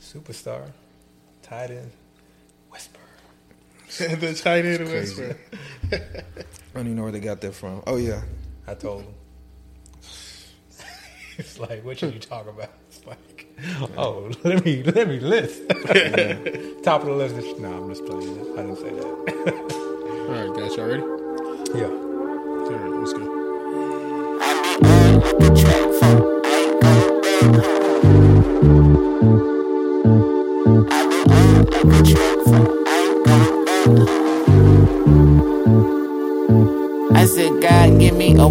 Superstar, tight end, whisper. the tight end whisper. I don't even know where they got that from. Oh yeah, I told him. it's like, what should you talk about? It's like, oh, let me let me list. Top of the list. Is, no, I'm just playing. it. I didn't say that. All right, guys, y'all ready? yeah. All right, let's go.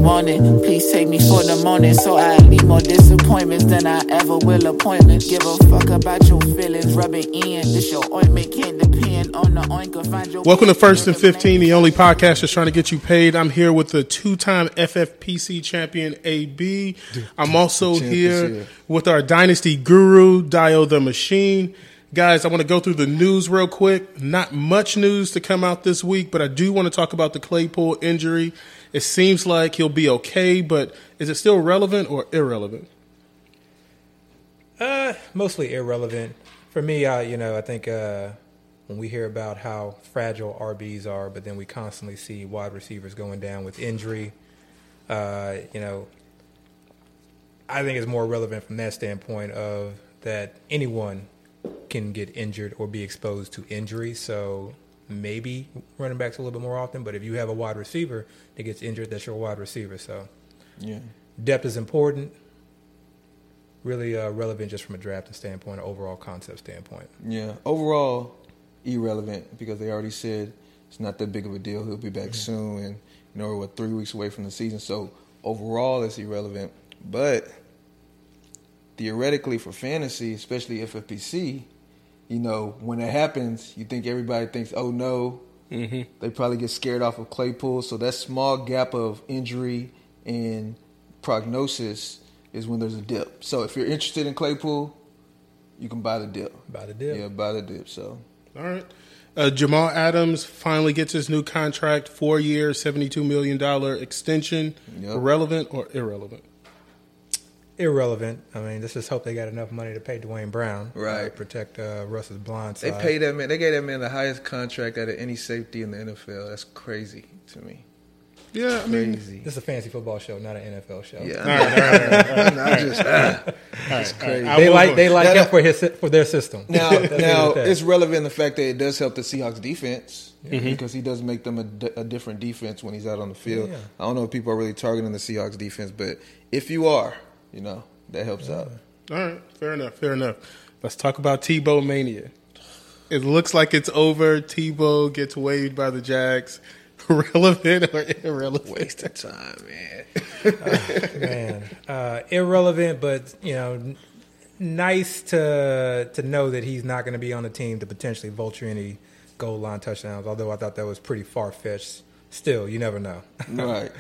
God, give me a warning. Please take me for the morning so I leave more disappointments than I ever will appointments. Give a fuck about your feelings, rub it in. This your ointment can't depend on the oinker. Find your Welcome to First and 15, the only podcast that's trying to get you paid. I'm here with the two time FFPC champion, AB. I'm also here here. with our dynasty guru, Dayo the Machine. Guys, I want to go through the news real quick. Not much news to come out this week, but I do want to talk about the Claypool injury. It seems like he'll be okay, but is it still relevant or irrelevant? Uh, mostly irrelevant for me. Uh, you know, I think uh, when we hear about how fragile RBs are, but then we constantly see wide receivers going down with injury. Uh, you know, I think it's more relevant from that standpoint of that anyone can get injured or be exposed to injury. So maybe running backs a little bit more often. But if you have a wide receiver that gets injured, that's your wide receiver. So yeah. depth is important. Really uh, relevant just from a drafting standpoint, overall concept standpoint. Yeah. Overall, irrelevant because they already said it's not that big of a deal. He'll be back soon, and you know we're what, three weeks away from the season. So overall, it's irrelevant. But theoretically, for fantasy, especially FFPC, you know when it happens, you think everybody thinks, "Oh no." Mm-hmm. They probably get scared off of Claypool. So that small gap of injury and prognosis is when there's a dip. So if you're interested in Claypool, you can buy the dip. Buy the dip. Yeah, buy the dip. So All right. Uh, Jamal Adams finally gets his new contract, four year, $72 million extension. Yep. Relevant or irrelevant? Irrelevant. I mean, let's just hope they got enough money to pay Duane Brown. Right. Uh, protect uh, Russ's blind side. they paid that man. They gave that man the highest contract out of any safety in the NFL. That's crazy to me. Yeah, I mean, Crazy. This is a fancy football show, not an NFL show. Yeah, all right, all right, all right. not just. It's crazy. They like they like Now- him for his for their system. Now, Let's leave it now it's relevant the fact that it does help the Seahawks defense because he does make them a, a different defense when he's out on the field. Yeah. I don't know if people are really targeting the Seahawks defense, but if you are, you know that helps out. All right, fair enough, fair enough. Let's talk about Tebow mania. It looks like it's over. Tebow gets waived by the Jags. Relevant or irrelevant? Waste of time, man. man, uh, irrelevant, but you know, n- nice to to know that he's not going to be on the team to potentially vulture any goal line touchdowns. Although I thought that was pretty far fetched. Still, you never know. right?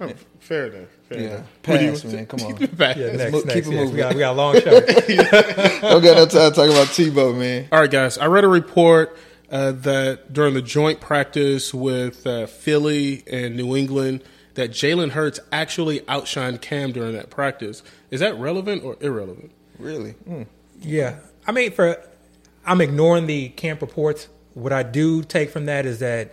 Oh, fair enough. Fair Yeah. enough. Pass, man. Come on. Yeah, next, mo- next. keep it yes, moving. we, got, we got a long show. Don't got no time to talk about Tebow, man. All right, guys. I read a report uh, that during the joint practice with uh, Philly and New England, that Jalen Hurts actually outshined Cam during that practice. Is that relevant or irrelevant? Really? Mm. Yeah, I mean, for I'm ignoring the camp reports. What I do take from that is that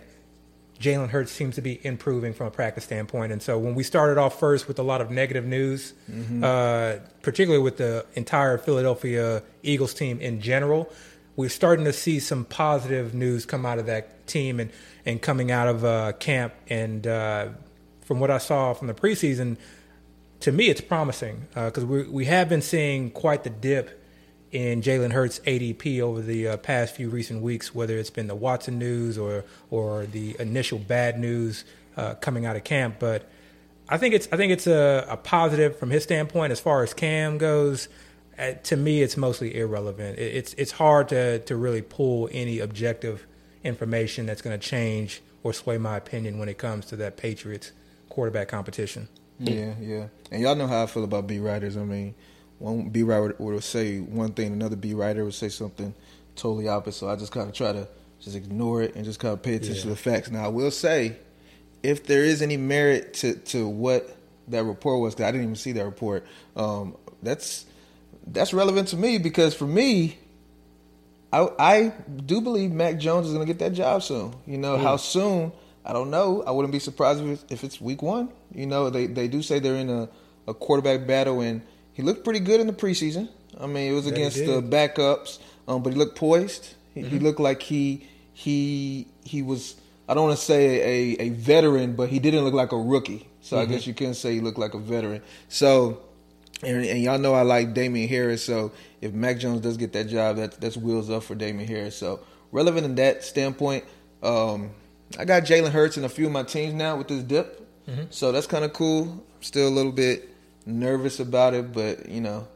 Jalen Hurts seems to be improving from a practice standpoint, and so when we started off first with a lot of negative news, uh, particularly with the entire Philadelphia Eagles team in general, we're starting to see some positive news come out of that team and and coming out of uh, camp. And uh, from what I saw from the preseason, to me, it's promising because we we have been seeing quite the dip in Jalen Hurts' ADP over the uh, past few recent weeks, whether it's been the Watson news or or the initial bad news uh, coming out of camp. But I think it's I think it's a, a positive from his standpoint as far as Cam goes. Uh, to me, it's mostly irrelevant. It, it's it's hard to to really pull any objective information that's going to change or sway my opinion when it comes to that Patriots quarterback competition. Yeah, yeah. And y'all know how I feel about beat writers. I mean, one beat writer would say one thing, another beat writer would say something totally opposite. So I just kind of try to just ignore it and just kind of pay attention to the facts. Now I will say, if there is any merit to to what that report was, because I didn't even see that report, um, that's that's relevant to me because for me, I I do believe Mac Jones is going to get that job soon. You know how soon? I don't know. I wouldn't be surprised if it's, if it's week one. You know they they do say they're in a, a quarterback battle, and he looked pretty good in the preseason. I mean, it was he against the backups, um, but he looked poised. He, he looked like he he he was. I don't want to say a, a veteran, but he didn't look like a rookie. So I guess you couldn't say he looked like a veteran. So and, and y'all know I like Damien Harris. So if Mac Jones does get that job, that that's wheels up for Damien Harris. So relevant in that standpoint, um, I got Jalen Hurts in a few of my teams now with this dip. So that's kind of cool. Still a little bit nervous about it, but you know,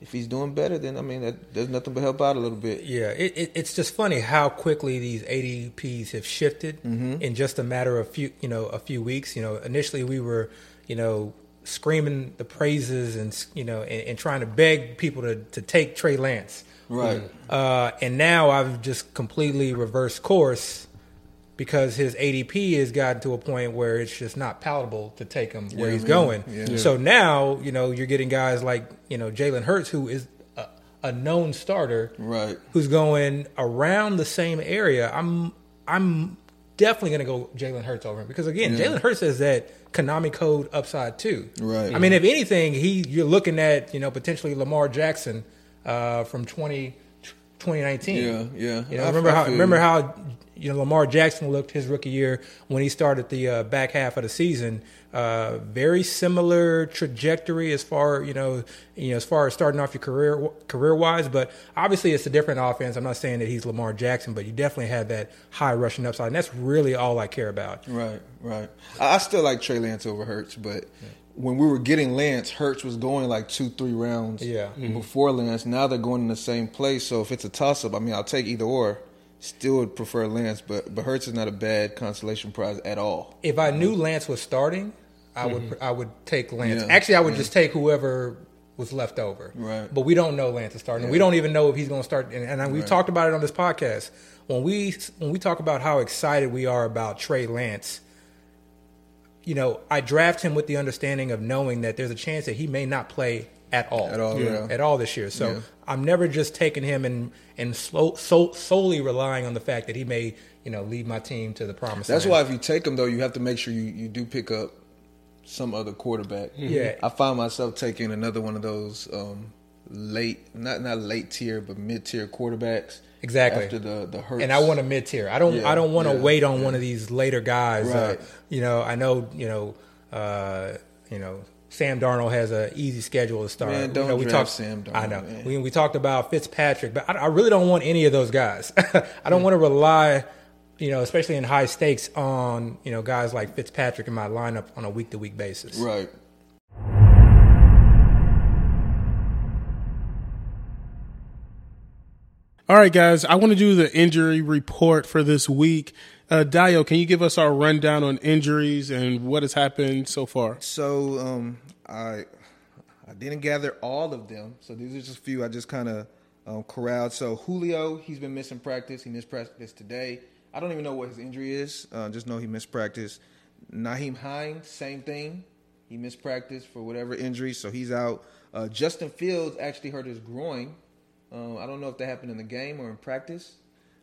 if he's doing better, then I mean, that, there's nothing but help out a little bit. Yeah, it, it, it's just funny how quickly these ADPs have shifted Mm-hmm. in just a matter of few, you know, a few weeks. You know, initially we were, you know, screaming the praises and you know, and, and trying to beg people to to take Trey Lance. Right. Uh, and now I've just completely reversed course because his ADP has gotten to a point where it's just not palatable to take him where Yeah, he's yeah, going. yeah. So now, you know, you're getting guys like, you know, Jalen Hurts, who is a, a known starter, Right. who's going around the same area. I'm I'm definitely going to go Jalen Hurts over him because again, Yeah. Jalen Hurts has that Konami code upside too. Right. I mean, if anything, he you're looking at you know potentially Lamar Jackson uh, from 20, 2019. Yeah, yeah. You know, I- remember I how remember how you know Lamar Jackson looked his rookie year when he started the uh, back half of the season. Uh, very similar trajectory as far you know you know as far as starting off your career career wise, but obviously it's a different offense. I'm not saying that he's Lamar Jackson, but you definitely have that high rushing upside, and that's really all I care about. Right, right. I, I still like Trey Lance over Hurts, but when we were getting Lance, Hurts was going like two, three rounds Yeah. before Lance. Now they're going in the same place. So if it's a toss up, I mean, I'll take either or. Still would prefer Lance, but but Hurts is not a bad consolation prize at all. If I knew Lance was starting, I would I would take Lance. Mm-hmm. Yeah. Actually, I would just take whoever was left over. Right. But we don't know Lance is starting. We don't even know if he's going to start. And, and we've talked about it on this podcast. When we when we talk about how excited we are about Trey Lance, you know, I draft him with the understanding of knowing that there's a chance that he may not play at all, At all, yeah. at all this year. So Yeah. I'm never just taking him and and slow, so, solely relying on the fact that he may you know lead my team to the promised That's land. why if you take him though, you have to make sure you, you do pick up some other quarterback. Yeah. I find myself taking another one of those um, late, not not late tier, but mid tier quarterbacks. Exactly. after the the Hurts. and I want a mid tier. I don't. Yeah, I don't want to yeah, wait on yeah. one of these later guys. Uh, Right. you know, I know. You know. Uh, you know, Sam Darnold has an easy schedule to start. Man, don't know, we talked, Sam Darnold, I know. man. We we talked about Fitzpatrick, but I, I really don't want any of those guys. I don't want to rely. You know, especially in high stakes, on you know guys like Fitzpatrick in my lineup on a week to week basis. right. All right, guys, I want to do the injury report for this week. Uh, Dayo, can you give us our rundown on injuries and what has happened so far? So um, I I didn't gather all of them. So these are just a few I just kind of um, corralled. So Julio, he's been missing practice. He missed practice today. I don't even know what his injury is. Uh, just know he missed practice. Nyheim Hines, same thing. He missed practice for whatever injury, so he's out. Uh, Justin Fields actually hurt his groin. Um, I don't know if that happened in the game or in practice,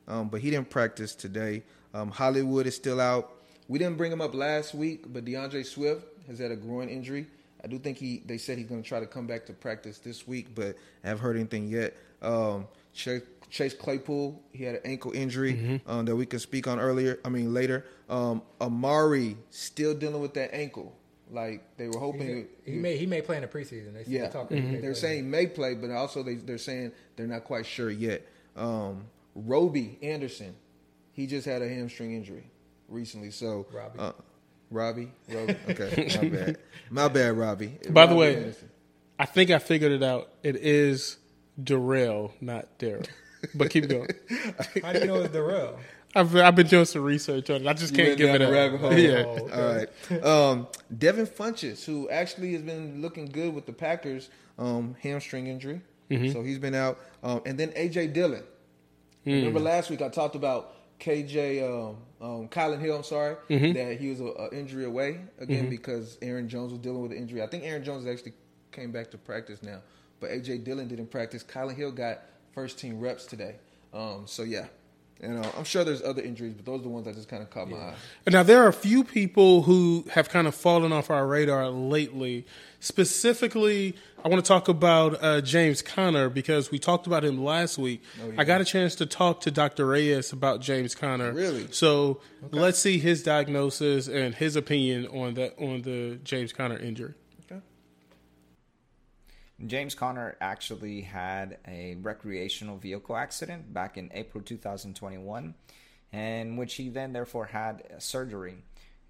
um, but he didn't practice today. Um, Hollywood is still out. We didn't bring him up last week, but DeAndre Swift has had a groin injury. I do think he. They said he's going to try to come back to practice this week, but I haven't heard anything yet. Um, Chase, Chase Claypool, he had an ankle injury um, that we can speak on earlier. I mean later. Um, Amari still dealing with that ankle. Like they were hoping. He may he may play in the preseason. They Yeah, talking, he may they're saying may play, but also they, they're saying they're not quite sure yet. Um, Roby Anderson, he just had a hamstring injury recently. So Robbie. uh, Robbie, Roby, okay, my bad, my bad, Robbie. By the way, Anderson. I think I figured it out. It is Darrell, not Daryl. But keep going. How do you know it's Darrell? I've, I've been doing some research on it. I just You can't give down it the up. rabbit hole. Yeah. Oh, okay. All right. Um, Devin Funchess, who actually has been looking good with the Packers, um, hamstring injury. So he's been out. Um, and then AJ Dillon. Remember last week I talked about KJ, um, um, Kylin Hill, I'm sorry, that he was a, a injury away again because Aaron Jones was dealing with an injury. I think Aaron Jones actually came back to practice now. But AJ Dillon didn't practice. Kylin Hill got first team reps today. Um, so yeah, you know, I'm sure there's other injuries, but those are the ones that just kind of caught my eye. Now there are a few people who have kind of fallen off our radar lately. Specifically, I want to talk about uh, James Conner because we talked about him last week. I got a chance to talk to Dr. Reyes about James Conner. Really? So let's see his diagnosis and his opinion on that on the James Conner injury. James Conner actually had a recreational vehicle accident back in April 2021, in which he then therefore had surgery.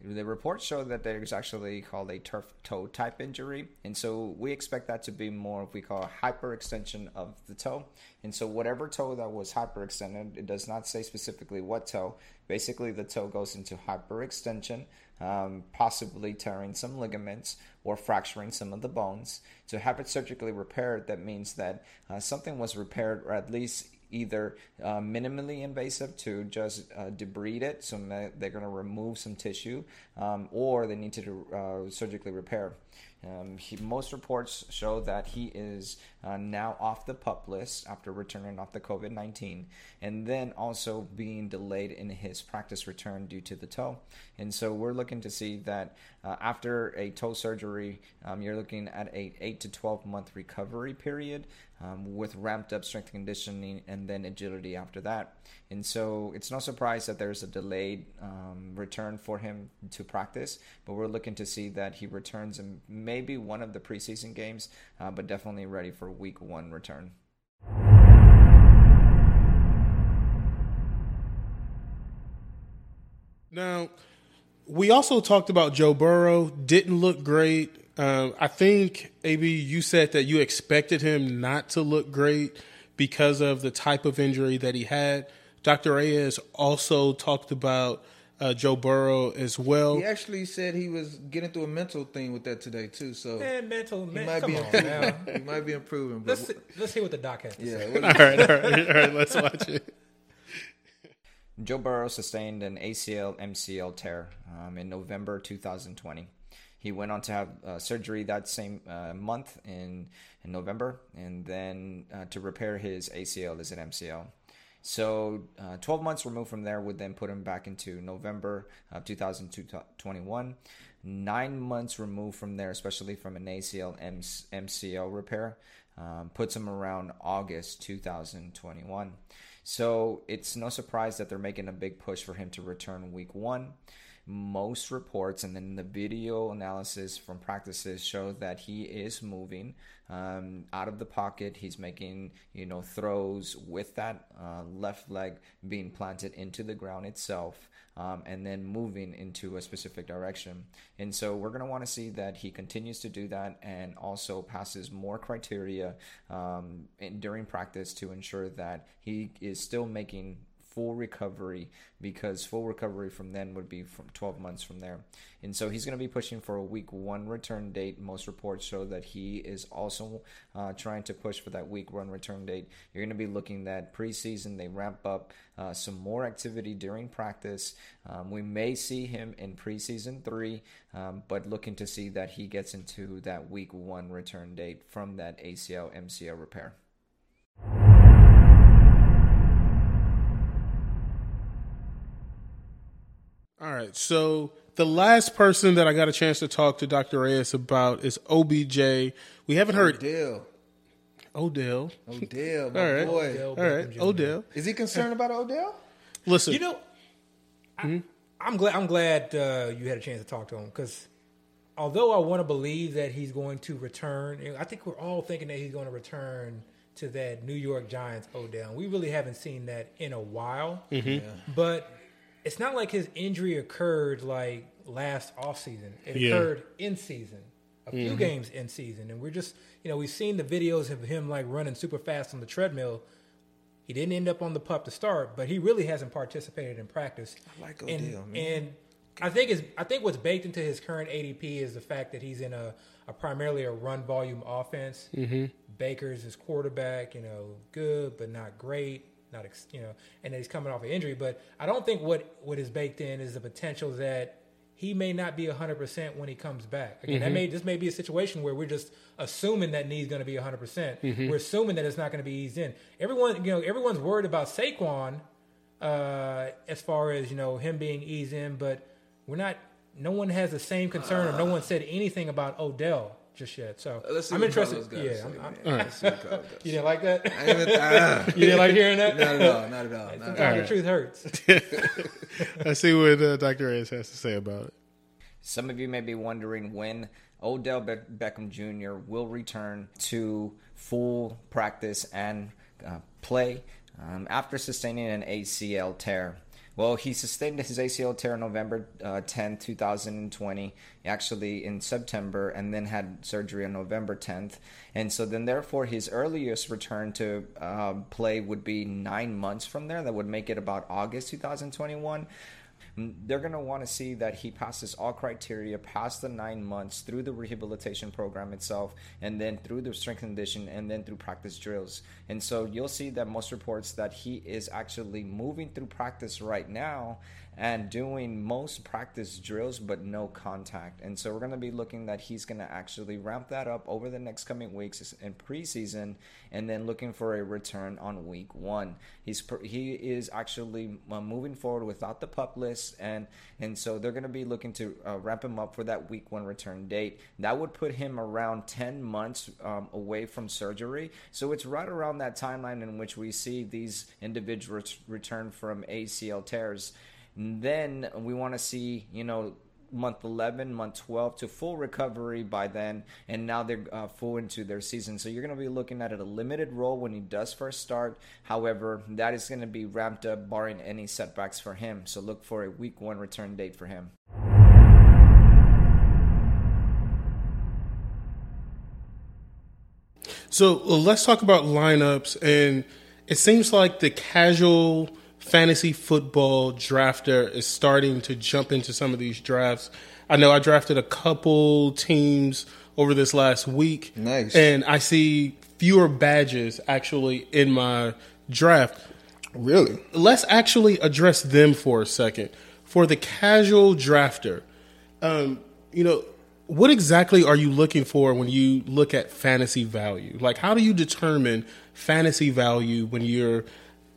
The reports show that there's actually called a turf toe type injury, and so we expect that to be more we call hyperextension of the toe. And so, whatever toe that was hyperextended, it does not say specifically what toe. Basically, the toe goes into hyperextension, um, possibly tearing some ligaments or fracturing some of the bones. To have it surgically repaired, that means that uh, something was repaired, or at least either uh, minimally invasive to just uh, debride it, so they're going to remove some tissue, um, or they need to uh, surgically repair. Um, he, most reports show that he is uh, now off the pup list after returning off the COVID 19, and then also being delayed in his practice return due to the toe. And so we're looking to see that uh, after a toe surgery, um, you're looking at a 8 to 12 month recovery period um, with ramped up strength conditioning and then agility after that. And so it's no surprise that there's a delayed um, return for him to practice, but we're looking to see that he returns in maybe one of the preseason games, uh, but definitely ready for week one return. Now, we also talked about Joe Burrow. Didn't look great. Um, I think, AB, you said that you expected him not to look great because of the type of injury that he had. Dr. Reyes also talked about uh, Joe Burrow as well. He actually said he was getting through a mental thing with that today too. So Man, mental, he man, might come be on improving. he might be improving. But Let's see, let's hear what the doc has to say. yeah, what All right, all right, all right. Let's watch it. Joe Burrow sustained an ACL MCL tear um, in November 2020. He went on to have uh, surgery that same uh, month in, in November, and then uh, to repair his ACL is an MCL. So, uh, 12 months removed from there would then put him back into November of 2021. Nine months removed from there, especially from an ACL MCL repair, um, puts him around August 2021. So it's no surprise that they're making a big push for him to return week one. Most reports and then the video analysis from practices show that he is moving um, out of the pocket. He's making you know throws with that uh, left leg being planted into the ground itself. Um, and then moving into a specific direction. And so we're going to want to see that he continues to do that and also passes more criteria um, in, during practice to ensure that he is still making full recovery because full recovery from then would be from 12 months from there. And so he's going to be pushing for a week one return date. Most reports show that he is also uh, trying to push for that week one return date. You're going to be looking at preseason, they ramp up uh, some more activity during practice. Um, we may see him in preseason three, um, but looking to see that he gets into that week one return date from that ACL MCL repair. All right. So the last person that I got a chance to talk to Dr. Reyes about is OBJ. We haven't heard Odell. Odell. Odell, my All right. boy. Odell All Beckham right. Jr. Odell. Is he concerned about Odell? Listen. You know, I, I'm glad. I'm glad uh, you had a chance to talk to him because although I want to believe that he's going to return, I think we're all thinking that he's going to return to that New York Giants Odell. We really haven't seen that in a while. But it's not like his injury occurred like last offseason. It Yeah. occurred in season. A few games in season. And we're just, you know, we've seen the videos of him like running super fast on the treadmill. He didn't end up on the pup to start, but he really hasn't participated in practice. I like and, Odell, man. And I think is I think what's baked into his current ADP is the fact that he's in a, a primarily a run volume offense. Mm-hmm. Baker's his quarterback, you know, good but not great, not ex, you know, and that he's coming off an injury. But I don't think what what is baked in is the potential that he may not be 100% when he comes back. Again, that mm-hmm. may this may be a situation where we're just assuming that knee's going to be 100%. percent mm-hmm. We're assuming that it's not going to be eased in. Everyone, you know, everyone's worried about Saquon uh, as far as, you know, him being eased in, but we're not no one has the same concern or no uh. one said anything about Odell just yet. So Let's see I'm interested. Carlos got to Yeah, say, I'm, I'm, man. Let's see what Carlos got to you didn't like that? I even- ah, you didn't like hearing that? Not at all. Not at all. Not Sometimes at the truth hurts. Let's see what uh, Dr. Reyes has to say about it. Some of you may be wondering when Odell Be- Beckham Jr. will return to full practice and uh, play um, after sustaining an ACL tear. Well, he sustained his ACL tear on November uh, 10, 2020, actually in September, and then had surgery on November 10th. And so then, therefore, his earliest return to uh, play would be nine months from there. That would make it about August 2021 they're going to want to see that he passes all criteria past the nine months through the rehabilitation program itself and then through the strength condition and then through practice drills. And so you'll see that most reports that he is actually moving through practice right now and doing most practice drills but no contact. And so we're going to be looking that he's going to actually ramp that up over the next coming weeks in preseason and then looking for a return on week one. He's he is actually uh, moving forward without the pup list and and so they're going to be looking to uh, ramp him up for that week one return date. That would put him around 10 months um, away from surgery. So it's right around that timeline in which we see these individuals return from acl tears then we want to see, you know, month 11, month 12 to full recovery by then, and now they're uh, full into their season. So you're going to be looking at a limited role when he does first start. However, that is going to be ramped up barring any setbacks for him. So look for a week one return date for him. So uh, let's talk about lineups. And it seems like the casual fantasy football drafter is starting to jump into some of these drafts. I know I drafted a couple teams over this last week. Nice. And I see fewer badges actually in my draft. Really? Let's actually address them for a second. For the casual drafter, um, you know, what exactly are you looking for when you look at fantasy value? Like, how do you determine fantasy value when you're,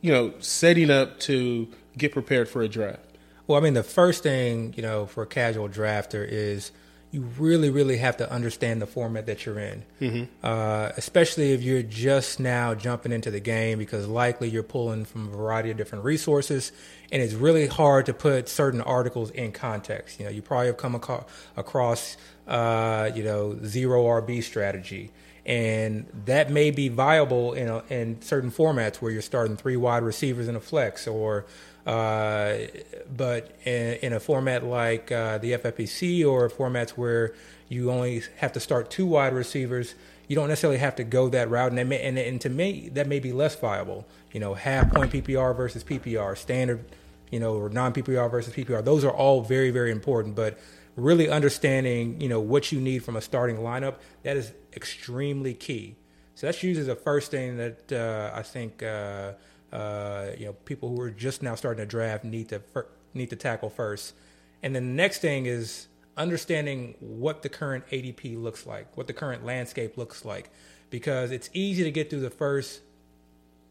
you know, setting up to get prepared for a draft? Well, I mean, the first thing, you know, for a casual drafter is you really, really have to understand the format that you're in, uh, especially if you're just now jumping into the game because likely you're pulling from a variety of different resources, and it's really hard to put certain articles in context. You know, you probably have come aco- across, uh, you know, zero RB strategy. And that may be viable in a, in certain formats where you're starting three wide receivers in a flex, or uh, but in, in a format like uh, the FFPC or formats where you only have to start two wide receivers, you don't necessarily have to go that route. And, that may, and, and to me, that may be less viable. You know, half point PPR versus PPR, standard, you know, or non PPR versus PPR. Those are all very, very important. But really understanding, you know, what you need from a starting lineup, that is extremely key. So that's usually the first thing that uh, I think uh, uh, you know people who are just now starting to draft need to fir- need to tackle first. And then the next thing is understanding what the current ADP looks like, what the current landscape looks like, because it's easy to get through the first,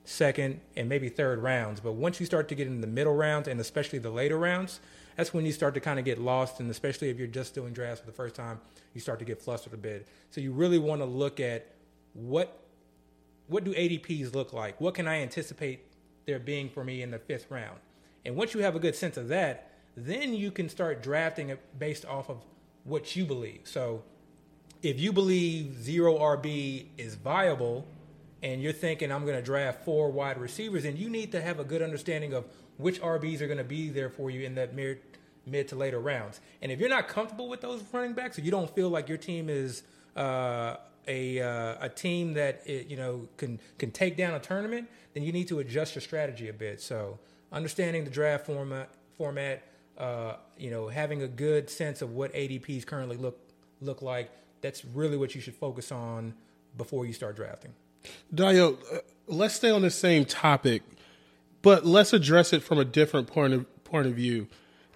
second, and maybe third rounds. But once you start to get in the middle rounds and especially the later rounds, that's when you start to kind of get lost. And especially if you're just doing drafts for the first time, you start to get flustered a bit. So you really want to look at what what do ADPs look like? What can I anticipate there being for me in the fifth round? And once you have a good sense of that, then you can start drafting it based off of what you believe. So if you believe zero RB is viable and you're thinking I'm going to draft four wide receivers, and you need to have a good understanding of which RBs are going to be there for you in that mid, mid to later rounds. And if you're not comfortable with those running backs, or you don't feel like your team is uh, a uh, a team that it, you know can can take down a tournament, then you need to adjust your strategy a bit. So understanding the draft format format, uh, you know, having a good sense of what ADPs currently look look like. That's really what you should focus on before you start drafting. Dayo, uh, let's stay on the same topic, but let's address it from a different point of point of view.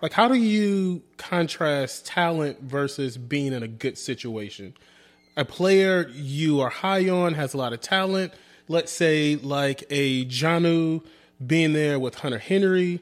Like, how do you contrast talent versus being in a good situation? A player you are high on has a lot of talent. Let's say, like a Jonnu being there with Hunter Henry,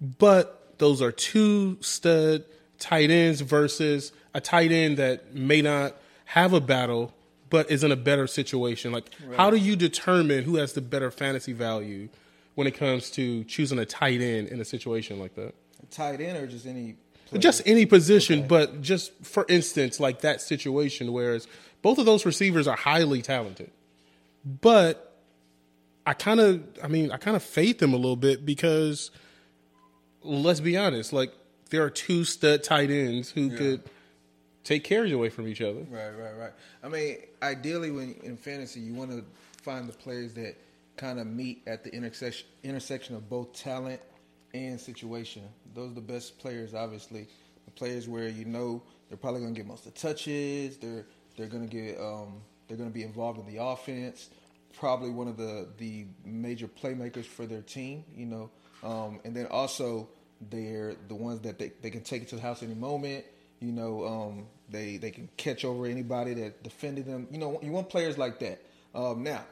but those are two stud tight ends versus a tight end that may not have a battle but is in a better situation. Like, how do you determine who has the better fantasy value when it comes to choosing a tight end in a situation like that? Tight end or just any. player? Just any position, but just for instance, like that situation, whereas both of those receivers are highly talented, but I kind of, I mean, I kind of faith them a little bit because let's be honest, like there are two stud tight ends who could take carries away from each other. Right, right, right. I mean, ideally, when in fantasy, you want to find the players that kind of meet at the intersection intersection of both talent situation. Those are the best players, obviously. The players where you know they're probably going to get most of the touches. They're they're going to get um, they're going to be involved in the offense. Probably one of the the major playmakers for their team. You know, um, and then also they're the ones that they, they can take it to the house any moment. You know, um, they they can catch over anybody that defended them. You know, you want players like that. Um, now,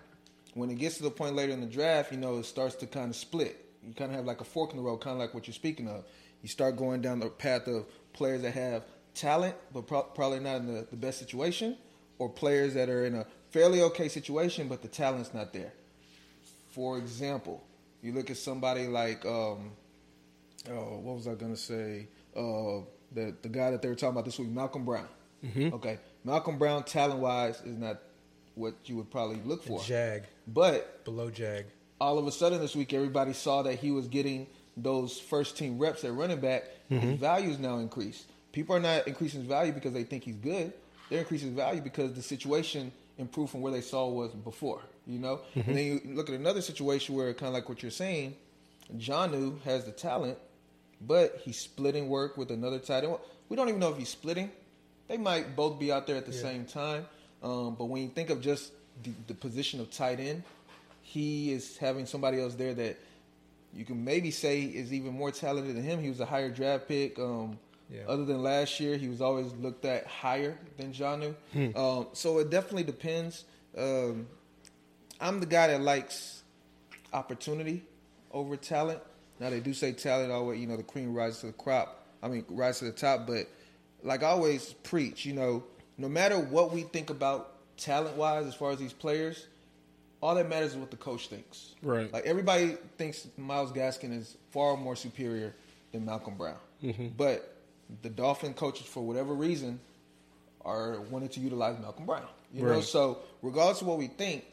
when it gets to the point later in the draft, you know, it starts to kind of split. You kind of have like a fork in the road, kind of like what you're speaking of. You start going down the path of players that have talent, but pro- probably not in the, the best situation, or players that are in a fairly okay situation, but the talent's not there. For example, you look at somebody like, um, oh, what was I going to say? Uh, the the guy that they were talking about this week, Malcolm Brown. Okay, Malcolm Brown, talent wise, is not what you would probably look for. Jag, But below Jag. All of a sudden this week, everybody saw that he was getting those first team reps at running back. His value is now increased. People are not increasing his value because they think he's good. They're increasing his value because the situation improved from where they saw was before. You know, and then you look at another situation where kind of like what you're saying, Jonnu has the talent, but he's splitting work with another tight end. We don't even know if he's splitting. They might both be out there at the same time. Um, but when you think of just the, the position of tight end, he is having somebody else there that you can maybe say is even more talented than him. He was a higher draft pick. Um, Yeah. Other than last year, he was always looked at higher than Jonnu. Um, so it definitely depends. Um, I'm the guy that likes opportunity over talent. Now they do say talent always, you know, the cream rises to the crop. I mean, rises to the top. But like I always preach, you know, no matter what we think about talent wise, as far as these players, all that matters is what the coach thinks. Right. Like everybody thinks Myles Gaskin is far more superior than Malcolm Brown. But the Dolphin coaches, for whatever reason, are wanting to utilize Malcolm Brown. You know, so regardless of what we think,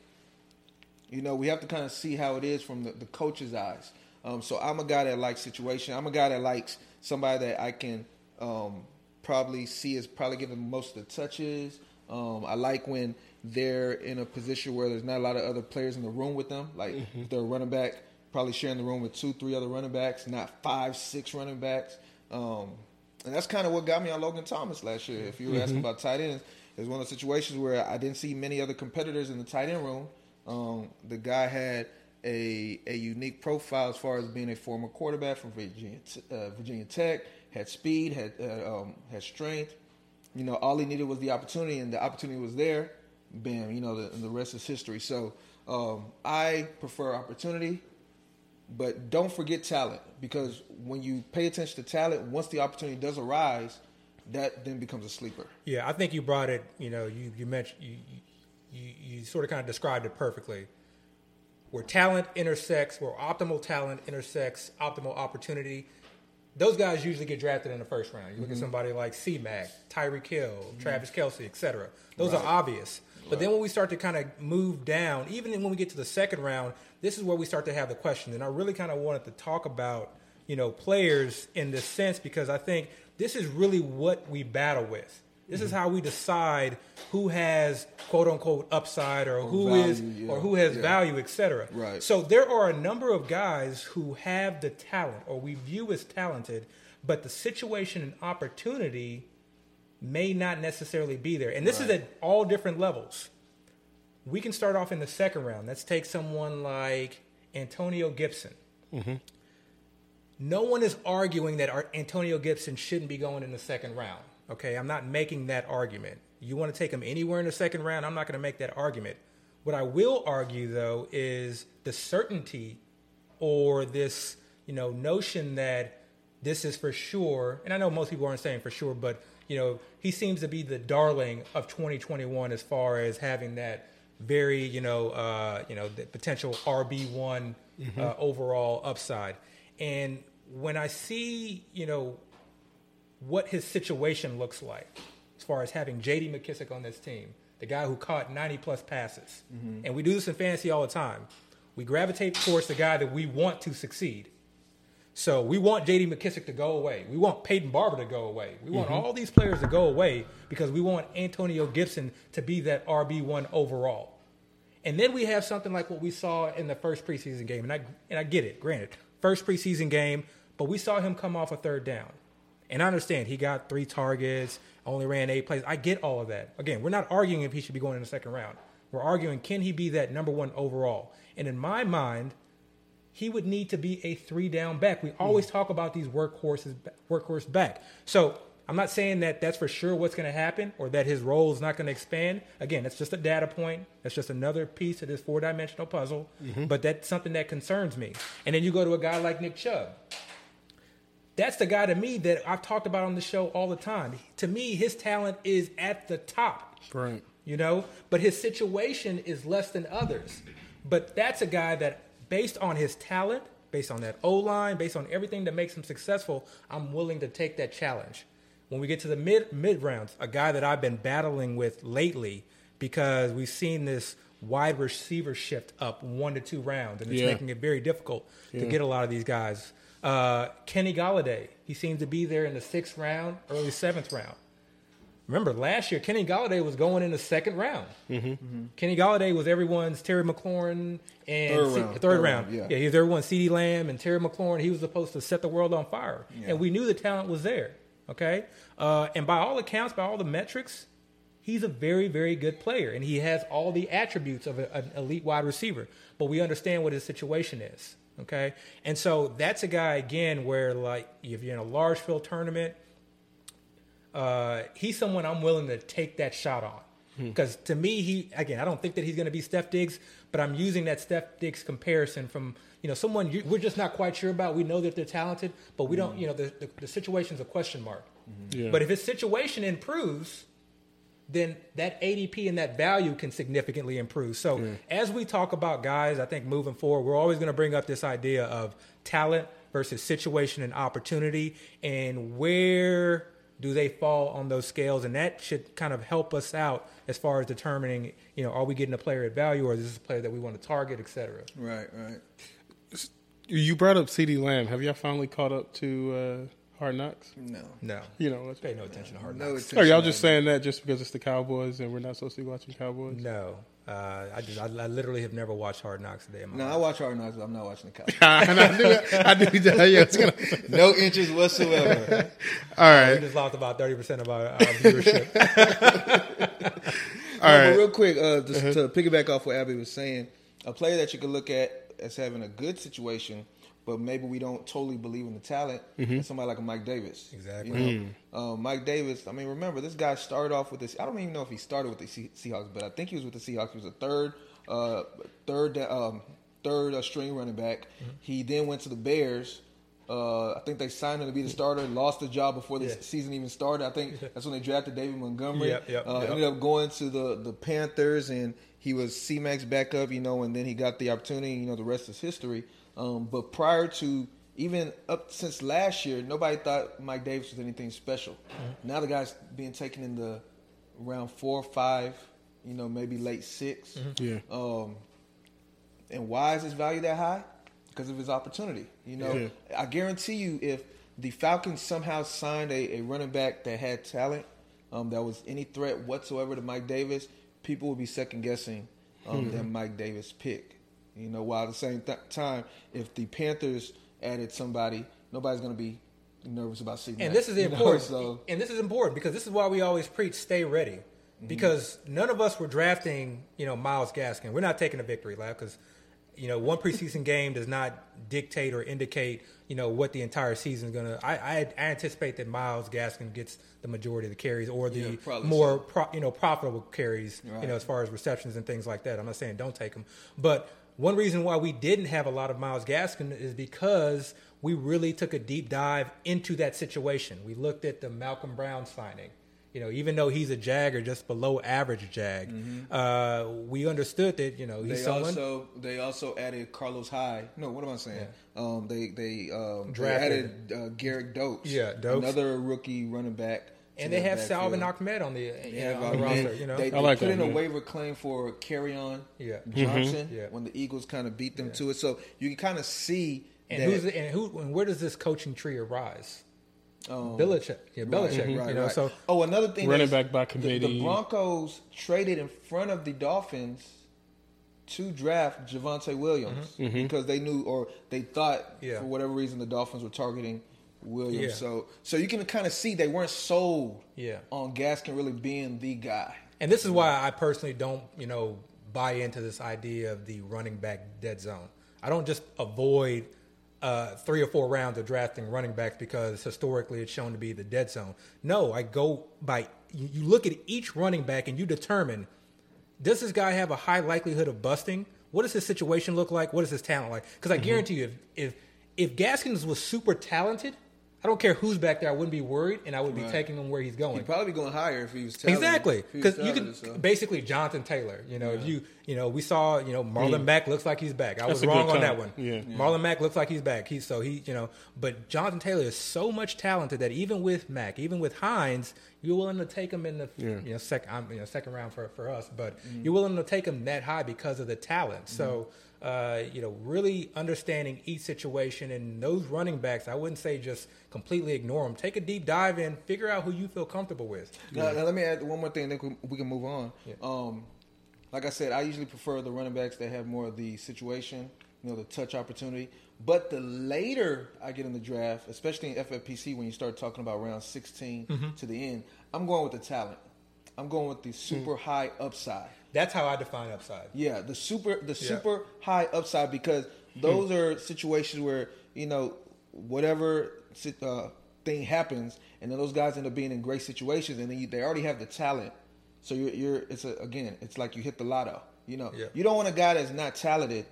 you know, we have to kind of see how it is from the, the coach's eyes. Um, so I'm a guy that likes situation. I'm a guy that likes somebody that I can um, probably see is probably giving most of the touches. Um, I like when they're in a position where there's not a lot of other players in the room with them. Like if they're a running back, probably sharing the room with two, three other running backs, not five, six running backs. Um, and that's kind of what got me on Logan Thomas last year. If you were asking about tight ends, it was one of the situations where I didn't see many other competitors in the tight end room. Um, the guy had a a unique profile as far as being a former quarterback from Virginia uh, Virginia Tech. Had speed, had uh, um, had strength. You know, all he needed was the opportunity, and the opportunity was there. Bam, you know, the, the rest is history. So um, I prefer opportunity, but don't forget talent because when you pay attention to talent, once the opportunity does arise, that then becomes a sleeper. Yeah, I think you brought it. You know, you you mentioned you you, you sort of kind of described it perfectly. Where talent intersects, where optimal talent intersects optimal opportunity, those guys usually get drafted in the first round. You look at somebody like C Mac, Tyreek Hill, Travis Kelce, etc. Those are obvious. But then when we start to kind of move down, even when we get to the second round, this is where we start to have the question. And I really kind of wanted to talk about, you know, players in this sense because I think this is really what we battle with. This is mm-hmm. how we decide who has quote unquote upside or, who is value, yeah. or who has Yeah. value, etc. Right. So there are a number of guys who have the talent or we view as talented, but the situation and opportunity may not necessarily be there. And this is at all different levels. We can start off in the second round. Let's take someone like Antonio Gibson. Mm-hmm. no one is arguing that Antonio Gibson shouldn't be going in the second round. Okay, I'm not making that argument. You want to take him anywhere in the second round, I'm not going to make that argument. What I will argue though is the certainty or this, you know, notion that this is for sure. And I know most people aren't saying for sure, but you know, he seems to be the darling of 2021 as far as having that very, you know, uh, you know, the potential RB one uh, overall upside. And when I see, you know, what his situation looks like as far as having J.D. McKissic on this team, the guy who caught 90 plus passes, and we do this in fantasy all the time. We gravitate towards the guy that we want to succeed. So we want J.D. McKissic to go away. We want Peyton Barber to go away. We want mm-hmm. all these players to go away because we want Antonio Gibson to be that RB one overall. And then we have something like what we saw in the first preseason game, and I and I get it. Granted, first preseason game, but we saw him come off a third down. And I understand he got three targets, only ran eight plays. I get all of that. Again, we're not arguing if he should be going in the second round. We're arguing can he be that number one overall? And in my mind, he would need to be a three down back. We always talk about these workhorses, workhorse back. So I'm not saying that that's for sure what's going to happen or that his role is not going to expand. Again, that's just a data point. That's just another piece of this four dimensional puzzle. Mm-hmm. But that's something that concerns me. And then you go to a guy like Nick Chubb. That's the guy to me that I've talked about on the show all the time. To me, his talent is at the top Right. you know but his situation is less than others but that's a guy that based on his talent based on that o-line based on everything that makes him successful i'm willing to take that challenge. When we get to the mid mid rounds a guy that i've been battling with lately because we've seen this wide receiver shift up one to two rounds and it's Yeah. making it very difficult to get a lot of these guys. Uh, kenny golladay he seems to be there in the sixth round early seventh round Remember, last year Kenny Golladay was going in the second round. Mm-hmm. Kenny Golladay was everyone's Terry McLaurin and Third C- round. third, Third round. round, yeah. yeah, he was everyone's CeeDee Lamb and Terry McLaurin. He was supposed to set the world on fire, Yeah. and we knew the talent was there. Okay, uh, and by all accounts, by all the metrics, he's a very, very good player, and he has all the attributes of a, an elite wide receiver. But we understand what his situation is. Okay, and so that's a guy again where like if you're in a large field tournament uh, he's someone I'm willing to take that shot on. Hmm. Because to me, he again, I don't think that he's going to be Steph Diggs, but I'm using that Steph Diggs comparison from you know someone you, we're just not quite sure about. We know that they're talented, but we don't. Hmm. You know, the the, the situation's a question mark. Hmm. Yeah. But if his situation improves, then that ADP and that value can significantly improve. So as we talk about guys, I think moving forward, we're always going to bring up this idea of talent versus situation and opportunity, and where do they fall on those scales, and that should kind of help us out as far as determining, you know, are we getting a player at value, or is this a player that we want to target, et cetera. Right, right. You brought up CeeDee Lamb. Have y'all finally caught up to uh, Hard Knocks? No. No, You know, let's pay no attention to hard No knocks. attention. Are y'all just saying that just because it's the Cowboys and we're not supposed to be watching Cowboys? No, uh, I just I, I literally have never watched Hard Knocks a day in my No, I watch Hard Knocks, but I'm not watching the Cowboys. I knew that, I knew that. Yeah, it's gonna. no interest whatsoever. All We just lost about thirty percent of our, our viewership. all No, right. But real quick, uh, just to piggyback off what Abby was saying, a player that you could look at as having a good situation, but maybe we don't totally believe in the talent, is somebody like a Mike Davis. Exactly. You know? Um, Mike Davis, I mean, remember, this guy started off with this. I don't even know if he started with the Se- Seahawks, but I think he was with the Seahawks. He was a third, uh, third, um, third uh, string running back. He then went to the Bears. Uh, I think they signed him to be the starter. Lost the job before the Yeah. season even started. I think that's when they drafted David Montgomery. Yep, yep, uh, yep. Ended up going to the the Panthers, and he was C Max backup, you know, and then he got the opportunity. You know, the rest is history. Um, but prior to even up since last year, nobody thought Mike Davis was anything special. Mm-hmm. Now the guy's being taken in the round four or five, you know, maybe late 6 Mm-hmm. Yeah. Um, and why is his value that high? Because of his opportunity. You know, Yeah. I guarantee you, if the Falcons somehow signed a, a running back that had talent, um, that was any threat whatsoever to Mike Davis, people would be second guessing um, Hmm. that Mike Davis pick. You know, while at the same th- time, if the Panthers added somebody, nobody's going to be nervous about seeing And that, this is you know, important. so And this is important because this is why we always preach stay ready. Mm-hmm. Because none of us were drafting, you know, Myles Gaskin. We're not taking a victory lap because, you know, one preseason game does not dictate or indicate, you know, what the entire season is going to. I, I I anticipate that Myles Gaskin gets the majority of the carries or the Yeah, more so. pro, you know profitable carries, Right. you know, as far as receptions and things like that. I'm not saying don't take them, but one reason why we didn't have a lot of Myles Gaskin is because we really took a deep dive into that situation. We looked at the Malcolm Brown signing. You know, even though he's a Jag or just below average Jag, uh, we understood that you know They he's someone. also they also added Carlos Hyde. No, what am I saying? Um, they they um, they added uh, Gerrid Doaks. Yeah, Doaks. another rookie running back. To and they have backfield. Salvon Ahmed on the you Yeah, know, on the roster. You know, they, they I like put that, in a waiver claim for Kerryon Yeah. Johnson Yeah. when the Eagles kind of beat them to it. So you can kind of see and that. who's and who and where does this coaching tree arise? um, Belichick, yeah, Belichick. Right, you know, right. so oh, another thing, Running is back by the- The. Broncos traded in front of the Dolphins to draft Javonte Williams because they knew or they thought Mm-hmm. Yeah. for whatever reason the Dolphins were targeting Williams. Yeah. So, so you can kind of see they weren't sold Yeah. on Gaskin really being the guy. And this is why I personally don't, you know, buy into this idea of the running back dead zone. I don't just avoid uh, three or four rounds of drafting running backs because historically it's shown to be the dead zone. No, I go by you look at each running back and you determine does this guy have a high likelihood of busting? What does his situation look like? What is his talent like? Because I guarantee you, if if if Gaskins was super talented, I don't care who's back there, I wouldn't be worried, and I would be Right. taking him where he's going. He'd probably be going higher if he was talented. Exactly, If he was because you can so. basically Jonathan Taylor. You know, if you you know we saw you know Marlon Mack looks like he's back. I That's was wrong on that one. Yeah. Marlon Mack looks like he's back. He's so he you know, but Jonathan Taylor is so much talented that even with Mack, even with Hines, you're willing to take him in the Yeah. you know second you know second round for for us, but Mm-hmm. you're willing to take him that high because of the talent. So. Uh, you know, really understanding each situation and those running backs, I wouldn't say just completely ignore them. Take a deep dive in, figure out who you feel comfortable with. Now, now let me add one more thing, then we- we can move on. Yeah. Um, like I said, I usually prefer the running backs that have more of the situation, you know, the touch opportunity. But the later I get in the draft, especially in FFPC, when you start talking about round 16 Mm-hmm. to the end, I'm going with the talent. I'm going with the super high upside. That's how I define upside. Yeah, the super the Yeah. super high upside because those are situations where you know whatever uh, thing happens, and then those guys end up being in great situations, and then you, they already have the talent. So you're, you're it's a, again, it's like you hit the lotto. You know, Yeah. you don't want a guy that's not talented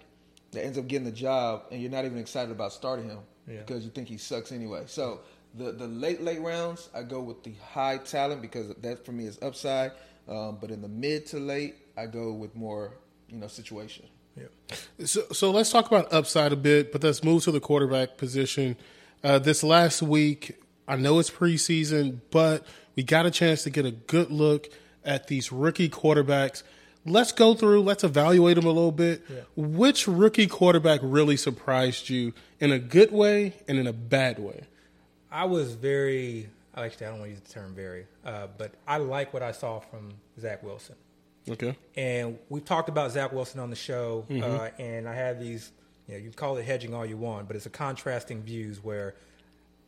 that ends up getting the job, and you're not even excited about starting him Yeah. because you think he sucks anyway. So the the late late rounds, I go with the high talent because that for me is upside. Um, but in the mid to late, I go with more you know situation. Yeah. So, so let's talk about upside a bit, but let's move to the quarterback position. Uh, this last week, I know it's preseason, but we got a chance to get a good look at these rookie quarterbacks. Let's go through, let's evaluate them a little bit. Which rookie quarterback really surprised you in a good way and in a bad way? I was very, actually, I don't want to use the term very, uh, but I like what I saw from Zach Wilson. Okay. And we've talked about Zach Wilson on the show, uh, Mm-hmm. and I have these, you know, you call it hedging all you want, but it's a contrasting views where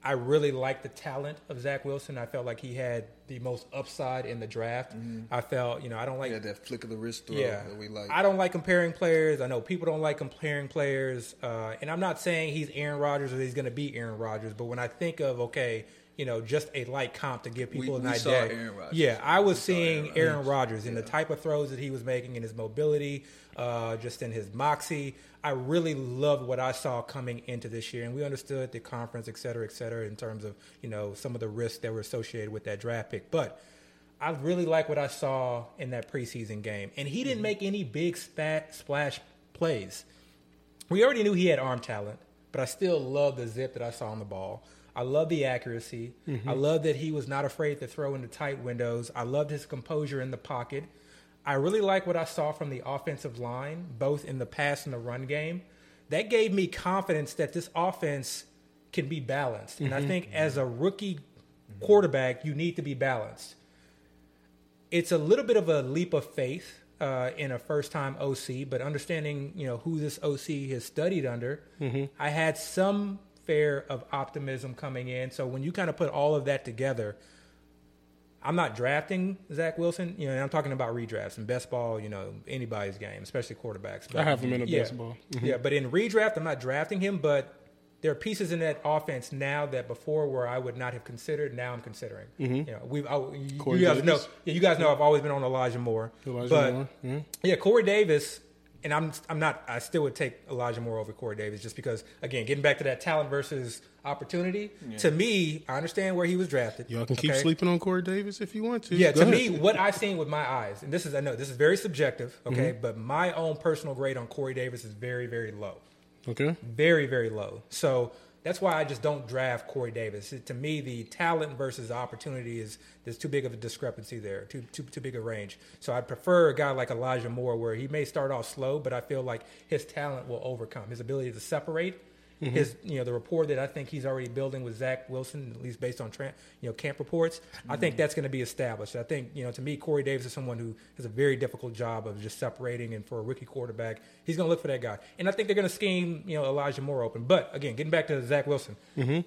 I really like the talent of Zach Wilson. I felt like he had the most upside in the draft. I felt, you know, I don't like Yeah, that flick of the wrist throw yeah, that we like. I don't like comparing players. I know people don't like comparing players, uh, and I'm not saying he's Aaron Rodgers or he's going to be Aaron Rodgers. But when I think of okay, you know, just a light comp to give people We- an we saw idea. Aaron Rodgers. Yeah, I was We seeing Aaron Aaron Rodgers in the type of throws that he was making, in his mobility, uh, just in his moxie. I really loved what I saw coming into this year, and we understood the conference, et cetera, et cetera, in terms of you know some of the risks that were associated with that draft pick, but. I really like what I saw in that preseason game. And he didn't make any big spat, splash plays. We already knew he had arm talent, but I still love the zip that I saw on the ball. I love the accuracy. Mm-hmm. I love that he was not afraid to throw into tight windows. I loved his composure in the pocket. I really like what I saw from the offensive line, both in the pass and the run game. That gave me confidence that this offense can be balanced. And I mm-hmm. think as a rookie quarterback, you need to be balanced it's a little bit of a leap of faith uh, in a first-time OC, but understanding you know who this OC has studied under, mm-hmm. I had some fair of optimism coming in. So when you kind of put all of that together, I'm not drafting Zach Wilson. You know, and I'm talking about redrafts and best ball. You know, anybody's game, especially quarterbacks. But, I have him in a yeah, best ball. Mhm. Yeah, but in redraft, I'm not drafting him. But there are pieces in that offense now that before where I would not have considered. Now I'm considering. You know, we've I, you, you guys know. Yeah, you guys know I've always been on Elijah Moore. Elijah but Moore, mhm. yeah, Corey Davis, and I'm I'm not. I still would take Elijah Moore over Corey Davis just because again, getting back to that talent versus opportunity. To me, I understand where he was drafted. Y'all can keep sleeping on Corey Davis if you want to. Yeah, Go to ahead. me, what I've seen with my eyes, and this is I know this is very subjective, okay, Mm-hmm. but my own personal grade on Corey Davis is very very low, Okay. very very low. So that's why I just don't draft Corey Davis. It- to me, the talent versus opportunity is there's too big of a discrepancy there, too too too big a range. So I'd prefer a guy like Elijah Moore, where he may start off slow, but I feel like his talent will overcome his ability to separate. Mm-hmm. His, you know, the rapport that I think he's already building with Zach Wilson, at least based on, tra- you know, camp reports. I Mm-hmm. think that's going to be established. I think, you know, to me, Corey Davis is someone who has a very difficult job of just separating, and for a rookie quarterback, he's going to look for that guy. And I think they're going to scheme, you know, Elijah Moore open. But again, getting back to Zach Wilson, Mm-hmm.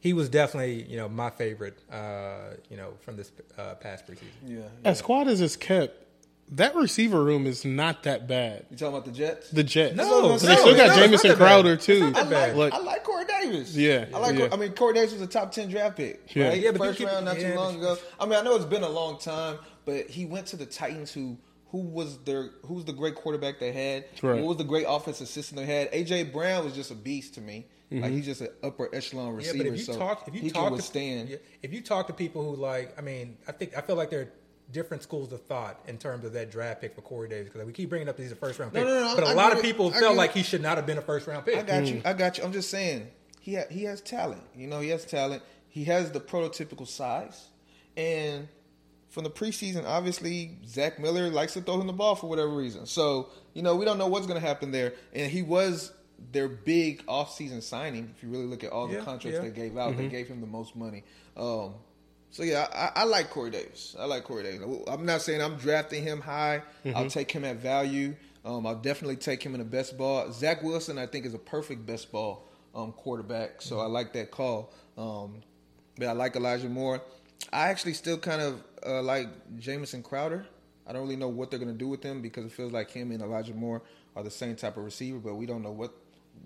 he was definitely, you know, my favorite, uh, you know, from this uh, past preseason. Yeah. As squad as it's kept, that receiver room is not that bad. You talking about the Jets? The Jets. No, But they still got no, it's Jamison not that bad. Crowder too. I like, Like, I like Corey Davis. Yeah, I like. yeah. I mean, Corey Davis was a top ten draft pick. Yeah. right? Yeah, but first keep- round not yeah, too long ago. I mean, I know it's been a long time, but he went to the Titans, who who was their who was the great quarterback they had? Right. What was the great offensive system they had? AJ Brown was just a beast to me. Mm-hmm. Like he's just an upper echelon Yeah, receiver. but if you so talk, if you talk to withstand. if you talk to people who like, I mean, I think I feel like there are different schools of thought in terms of that draft pick for Corey Davis because we keep bringing up that he's a first round pick, no, no, but a I lot of people I felt like it. he should not have been a first round pick. I got Mm. you. I got you. I'm just saying he ha- he has talent. You know, he has talent. He has the prototypical size, and from the preseason, obviously Zach Miller likes to throw him the ball for whatever reason. So you know, we don't know what's going to happen there. And he was their big offseason signing. If you really look at all the Yeah, contracts yeah. they gave out, they gave him the most money. Um, so yeah, I, I like Corey Davis. I like Corey Davis. I'm not saying I'm drafting him high. I'll take him at value. Um, I'll definitely take him in the best ball. Zach Wilson, I think, is a perfect best ball um, quarterback. So I like that call. Um, but I like Elijah Moore. I actually still kind of uh, like Jamison Crowder. I don't really know what they're going to do with him because it feels like him and Elijah Moore are the same type of receiver, but we don't know what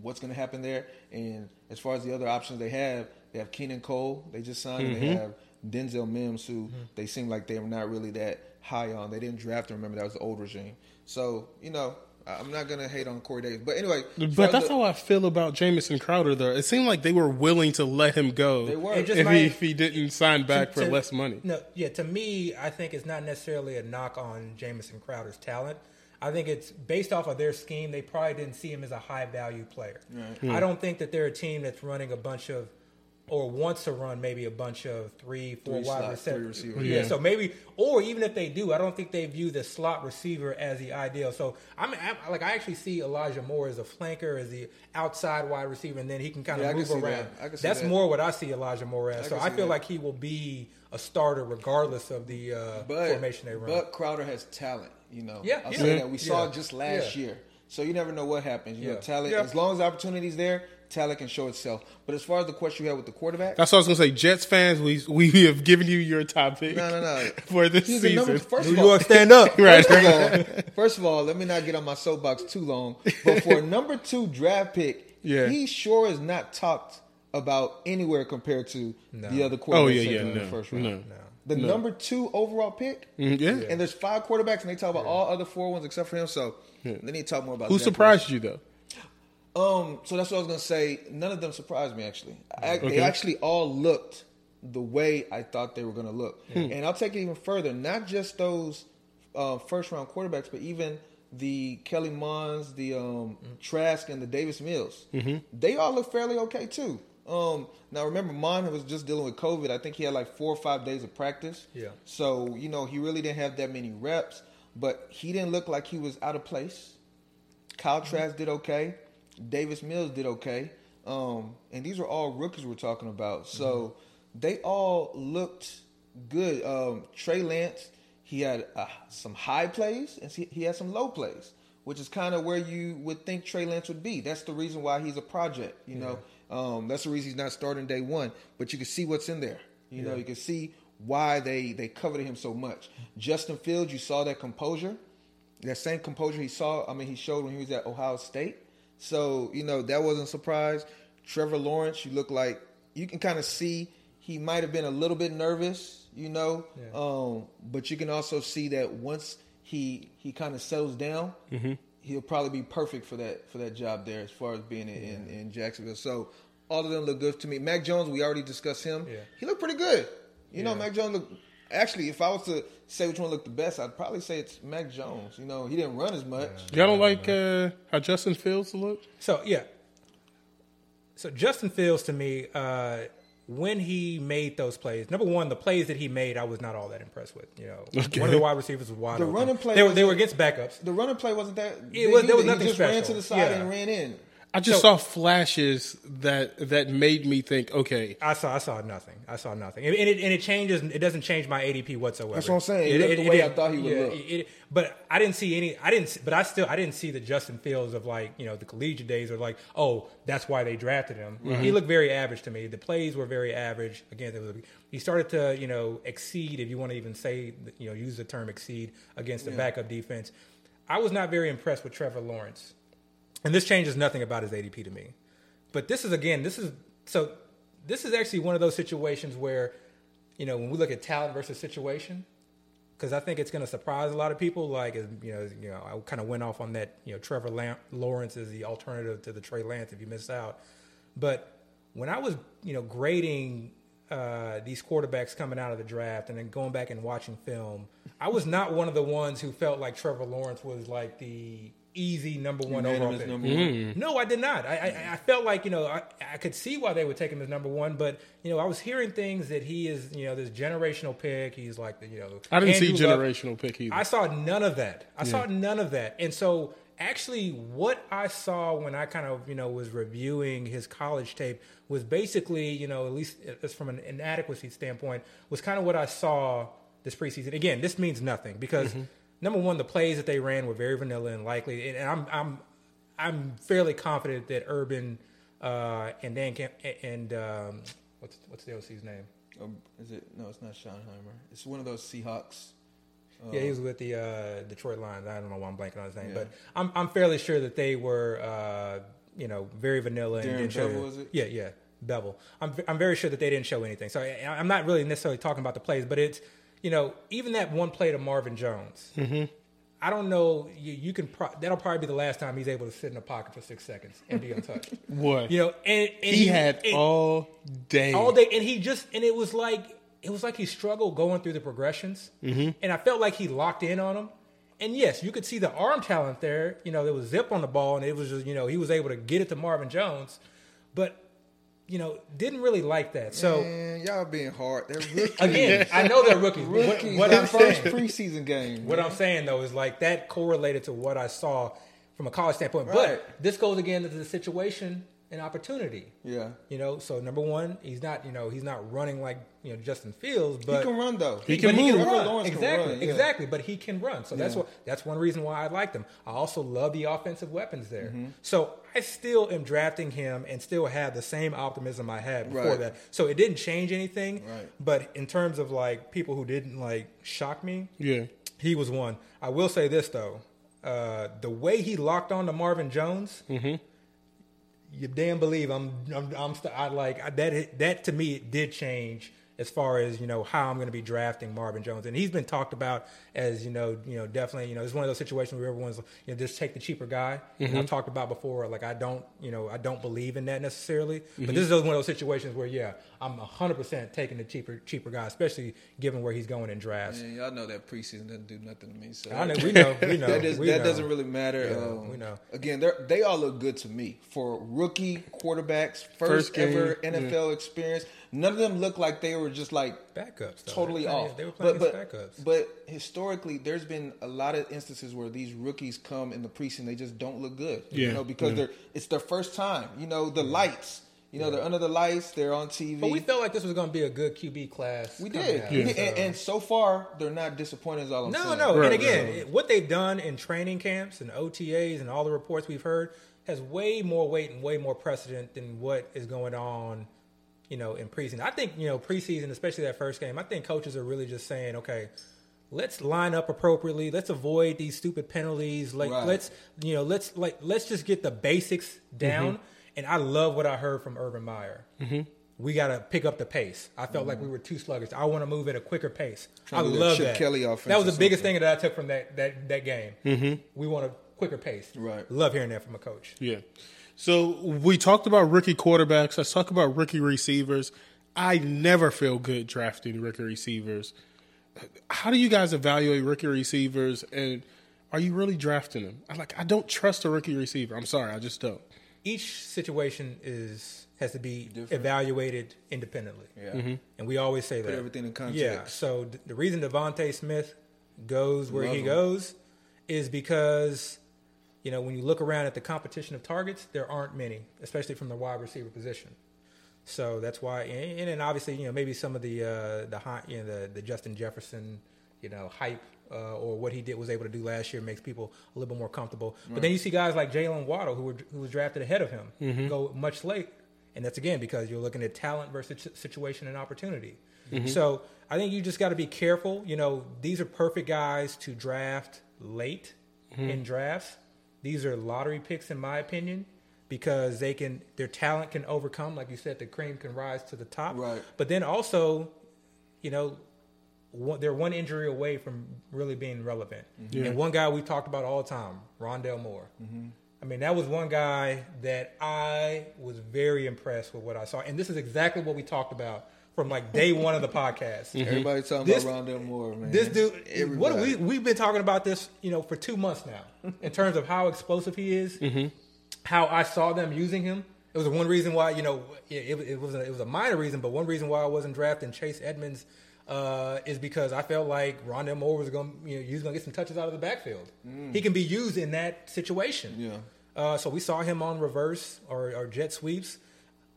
what's going to happen there. And as far as the other options they have, they have Keelan Cole. They just signed. and They have Denzel Mims, who mm-hmm. they seem like they were not really that high on. They didn't draft him. Remember that was the old regime. So you know, I- I'm not going to hate on Corey Davis. But anyway, but that's the- how I feel about Jamison Crowder. Though it seemed like they were willing to let him go They were. If might- he if he didn't sign back To- for to- less money. No, yeah. To me, I think it's not necessarily a knock on Jamison Crowder's talent. I think it's based off of their scheme. They probably didn't see him as a high value player. Hmm. I don't think that they're a team that's running a bunch of, or wants to run maybe a bunch of three, four Three wide slot- receiver- three receivers. Yeah, Yeah. so maybe, or even if they do, I don't think they view the slot receiver as the ideal. So I'm, I'm like, I actually see Elijah Moore as a flanker, as the outside wide receiver, and then he can kind Yeah, of can move that. around. See That's that. more what I see Elijah Moore as. I so I feel that. like he will be a starter regardless of the uh, but, formation they run. But Crowder has talent, you know. Yeah, I'll yeah. say that. We saw it just last Yeah. year. So you never know what happens. You know, talent Yeah. as long as the opportunity's there, talent can show itself. But as far as the question you had with the quarterback, That's what I was gonna say. Jets fans, we we have given you your topic. No, no, no. for this he's season. number first New of all, York, stand up. right. First of all, first of all, let me not get on my soapbox too long. But for a number two draft pick, Yeah. he sure is not talked about anywhere compared to No. the other quarterbacks Oh, yeah, taken yeah, in the first round. no. The number two overall pick, Mm, yeah. and there's five quarterbacks, and they talk about all other four ones except for him. So they need to talk more about Who Zach surprised you though? Um, so that's what I was gonna say. None of them surprised me actually. I, Okay. They actually all looked the way I thought they were gonna look. And I'll take it even further. Not just those uh, first round quarterbacks, but even the Kellen Monds, the um, Trask, and the Davis Mills. They all look fairly okay too. Um, now remember, Mond was just dealing with COVID. I think he had like four or five days of practice. Yeah. So you know he really didn't have that many reps, but he didn't look like he was out of place. Kyle Trask did okay. Davis Mills did okay. Um, and these are all rookies we're talking about. So they all looked good. Um, Trey Lance, he had uh, some high plays and he had some low plays, which is kind of where you would think Trey Lance would be. That's the reason why he's a project. You know, um, that's the reason he's not starting day one. But you can see what's in there. You know, you can see why they they coveted him so much. Justin Fields, you saw that composure, that same composure he saw. I mean, he showed when he was at Ohio State. So you know that wasn't a surprise. Trevor Lawrence, you look like you can kind of see he might have been a little bit nervous, you know, Yeah. um, but you can also see that once he he kind of settles down, he'll probably be perfect for that for that job there as far as being in, in, in Jacksonville. So all of them look good to me. Mac Jones, we already discussed him. Yeah. He looked pretty good. You know, Mac Jones looked. Actually, if I was to say which one looked the best, I'd probably say it's Mac Jones. You know, he didn't run as much. Y'all don't like uh, how Justin Fields looked? So yeah. So Justin Fields to me, uh, when he made those plays, number one, the plays that he made, I was not all that impressed with. You know, Okay. one of the wide receivers was wide The open. running play they were, they were against backups. The running play wasn't that. It was- there was either. nothing he just ran to the side Yeah. and ran in. I just So- saw flashes that that made me think, okay, I saw I saw nothing. I saw nothing, and it, and it changes. It doesn't change my ADP whatsoever. That's what I'm saying. It looked the way I thought he would yeah, look. it- but I didn't see any. I didn't. But I still I didn't see the Justin Fields of like you know the collegiate days of like oh that's why they drafted him. Mm-hmm. He looked very average to me. The plays were very average. Again, there was, he started to you know exceed if you want to even say you know use the term exceed against the backup defense. I was not very impressed with Trevor Lawrence. And this changes nothing about his ADP to me. But this is again, this is so this is actually one of those situations where, you know, when we look at talent versus situation, because I think it's going to surprise a lot of people. Like, you know, you know, I kind of went off on that. You know, Trevor Lawrence is the alternative to the Trey Lance if you missed out. But when I was, you know, grading uh, these quarterbacks coming out of the draft and then going back and watching film, I was not one of the ones who felt like Trevor Lawrence was like the easy number one overall Unanimous pick. number Mm. one. No, I did not. I, I, I felt like you know I, I could see why they would take him as number one, but you know I was hearing things that he is you know this generational pick. He's like the you know I didn't see Andrew Luck. generational pick either. I saw none of that. I saw none of that, and so actually what I saw when I kind of you know was reviewing his college tape was basically you know at least as from an inadequacy standpoint was kind of what I saw this preseason. Again, this means nothing because number one, the plays that they ran were very vanilla and likely, and I'm I'm I'm fairly confident that Urban uh, and Dan Camp and um, what's what's the OC's name? Um, is it? No, it's not Schottenheimer. It's one of those Seahawks. Yeah, he was with the uh, Detroit Lions. I don't know why I'm blanking on his name, Yeah. but I'm I'm fairly sure that they were uh, you know very vanilla and Darren didn't show. Bevell, was it? Yeah, yeah, Bevell. I'm I'm very sure that they didn't show anything. So I, I'm not really necessarily talking about the plays, but it's you know even that one play to Marvin Jones. Mm-hmm. I don't know. You, you can pro- that'll probably be the last time he's able to sit in a pocket for six seconds and be untouched. what you know, and, and he had and- all day. all day, and he just and it was like it was like he struggled going through the progressions, mm-hmm. and I felt like he locked in on him. And yes, you could see the arm talent there. You know, there was zip on the ball, and it was just you know he was able to get it to Marvin Jones, but you know didn't really like that. So Man, y'all being hard. They're rookies. again, I know they're rookies. rookies. What, what I'm first saying, preseason game. what I'm saying though is like that correlated to what I saw from a college standpoint. Right. But this goes again into the situation and opportunity. yeah, You know, so number one, he's not, you know, he's not running like, you know, Justin Fields, but he can run though. He can but he can run. Lawrence exactly, run, yeah. exactly. But he can run. So that's Yeah. what that's one reason why I like him. I also love the offensive weapons there. Mm-hmm. So I still am drafting him and still have the same optimism I had before Right. that. So it didn't change anything. Right. But in terms of like people who didn't like shock me, yeah, he was one. I will say this though, uh, the way he locked on to Marvin Jones, you damn believe I'm. I'm. I'm st- I like that. That to me it did change as far as you know how I'm going to be drafting Marvin Jones, and he's been talked about as you know, you know, definitely, you know, it's one of those situations where everyone's you know just take the cheaper guy. And I've talked about before, like I don't, you know, I don't believe in that necessarily, but this is one of those situations where yeah, I'm 100 percent taking the cheaper cheaper guy, especially given where he's going in drafts. Man, y'all know that preseason doesn't do nothing to me. So I know, we know, we know, that, does, we that know. doesn't really matter. Yeah, um, we know. Again, they they all look good to me for rookie quarterbacks, first, First game, ever yeah. NFL experience. None of them look like they were just like backups. Though. totally they were playing, off. They were playing but, but, backups. but historically, there's been a lot of instances where these rookies come in the preseason, they just don't look good. Yeah, You know, because yeah. they're it's their first time. You know, the lights. You know, they're under the lights. They're on TV. But we felt like this was going to be a good QB class. We did, out, We did. so- And, and so far they're not disappointing. Is all I'm no, saying. no. Right, and again, right. what they've done in training camps and OTAs and all the reports we've heard has way more weight and way more precedent than what is going on, you know, in preseason. I think you know preseason, especially that first game. I think coaches are really just saying, okay, let's line up appropriately. Let's avoid these stupid penalties. Like Right. let's you know let's like let's just get the basics down. And I love what I heard from Urban Meyer. Mm-hmm. We got to pick up the pace. I felt like we were too sluggish. I want to move at a quicker pace. I love that. Kelly offense that was the biggest thing that I took from that that that game. Mm-hmm. We want a quicker pace. Right. Love hearing that from a coach. Yeah. So we talked about rookie quarterbacks. Let's talk about rookie receivers. I never feel good drafting rookie receivers. How do you guys evaluate rookie receivers, and are you really drafting them? I like. I don't trust a rookie receiver. I'm sorry, I just don't. each situation is has to be evaluated independently. Yeah. Mm-hmm. And we always say that. everything in context. Yeah. So the reason DeVonta Smith goes where Love he him. goes is because you know when you look around at the competition of targets, there aren't many, especially from the wide receiver position. So that's why, and, and then obviously, you know, maybe some of the uh, the high, you know, the, the Justin Jefferson, you know, hype uh, or what he did was able to do last year makes people a little bit more comfortable. But then you see guys like Jaylen Waddle, who were who was drafted ahead of him, go much late, and that's again because you're looking at talent versus situation and opportunity. So I think you just got to be careful. You know, these are perfect guys to draft late in drafts. These are lottery picks, in my opinion, because they can their talent can overcome, like you said, the cream can rise to the top. Right. But then also, you know, one, they're one injury away from really being relevant. Yeah. And one guy we talked about all the time, Rondale Moore. Mm-hmm. I mean, that was one guy that I was very impressed with what I saw, and this is exactly what we talked about from like day one of the podcast. Everybody talking This- about Rondale Moore, man. This dude, what we we've been talking about this, you know, for two months now, in terms of how explosive he is, how I saw them using him. It was one reason why, you know, it, it was a, it was a minor reason, but one reason why I wasn't drafting Chase Edmonds uh, is because I felt like Rondale Moore was going, to you know, he was going to get some touches out of the backfield. He can be used in that situation. Yeah. Uh, so we saw him on reverse or, or jet sweeps.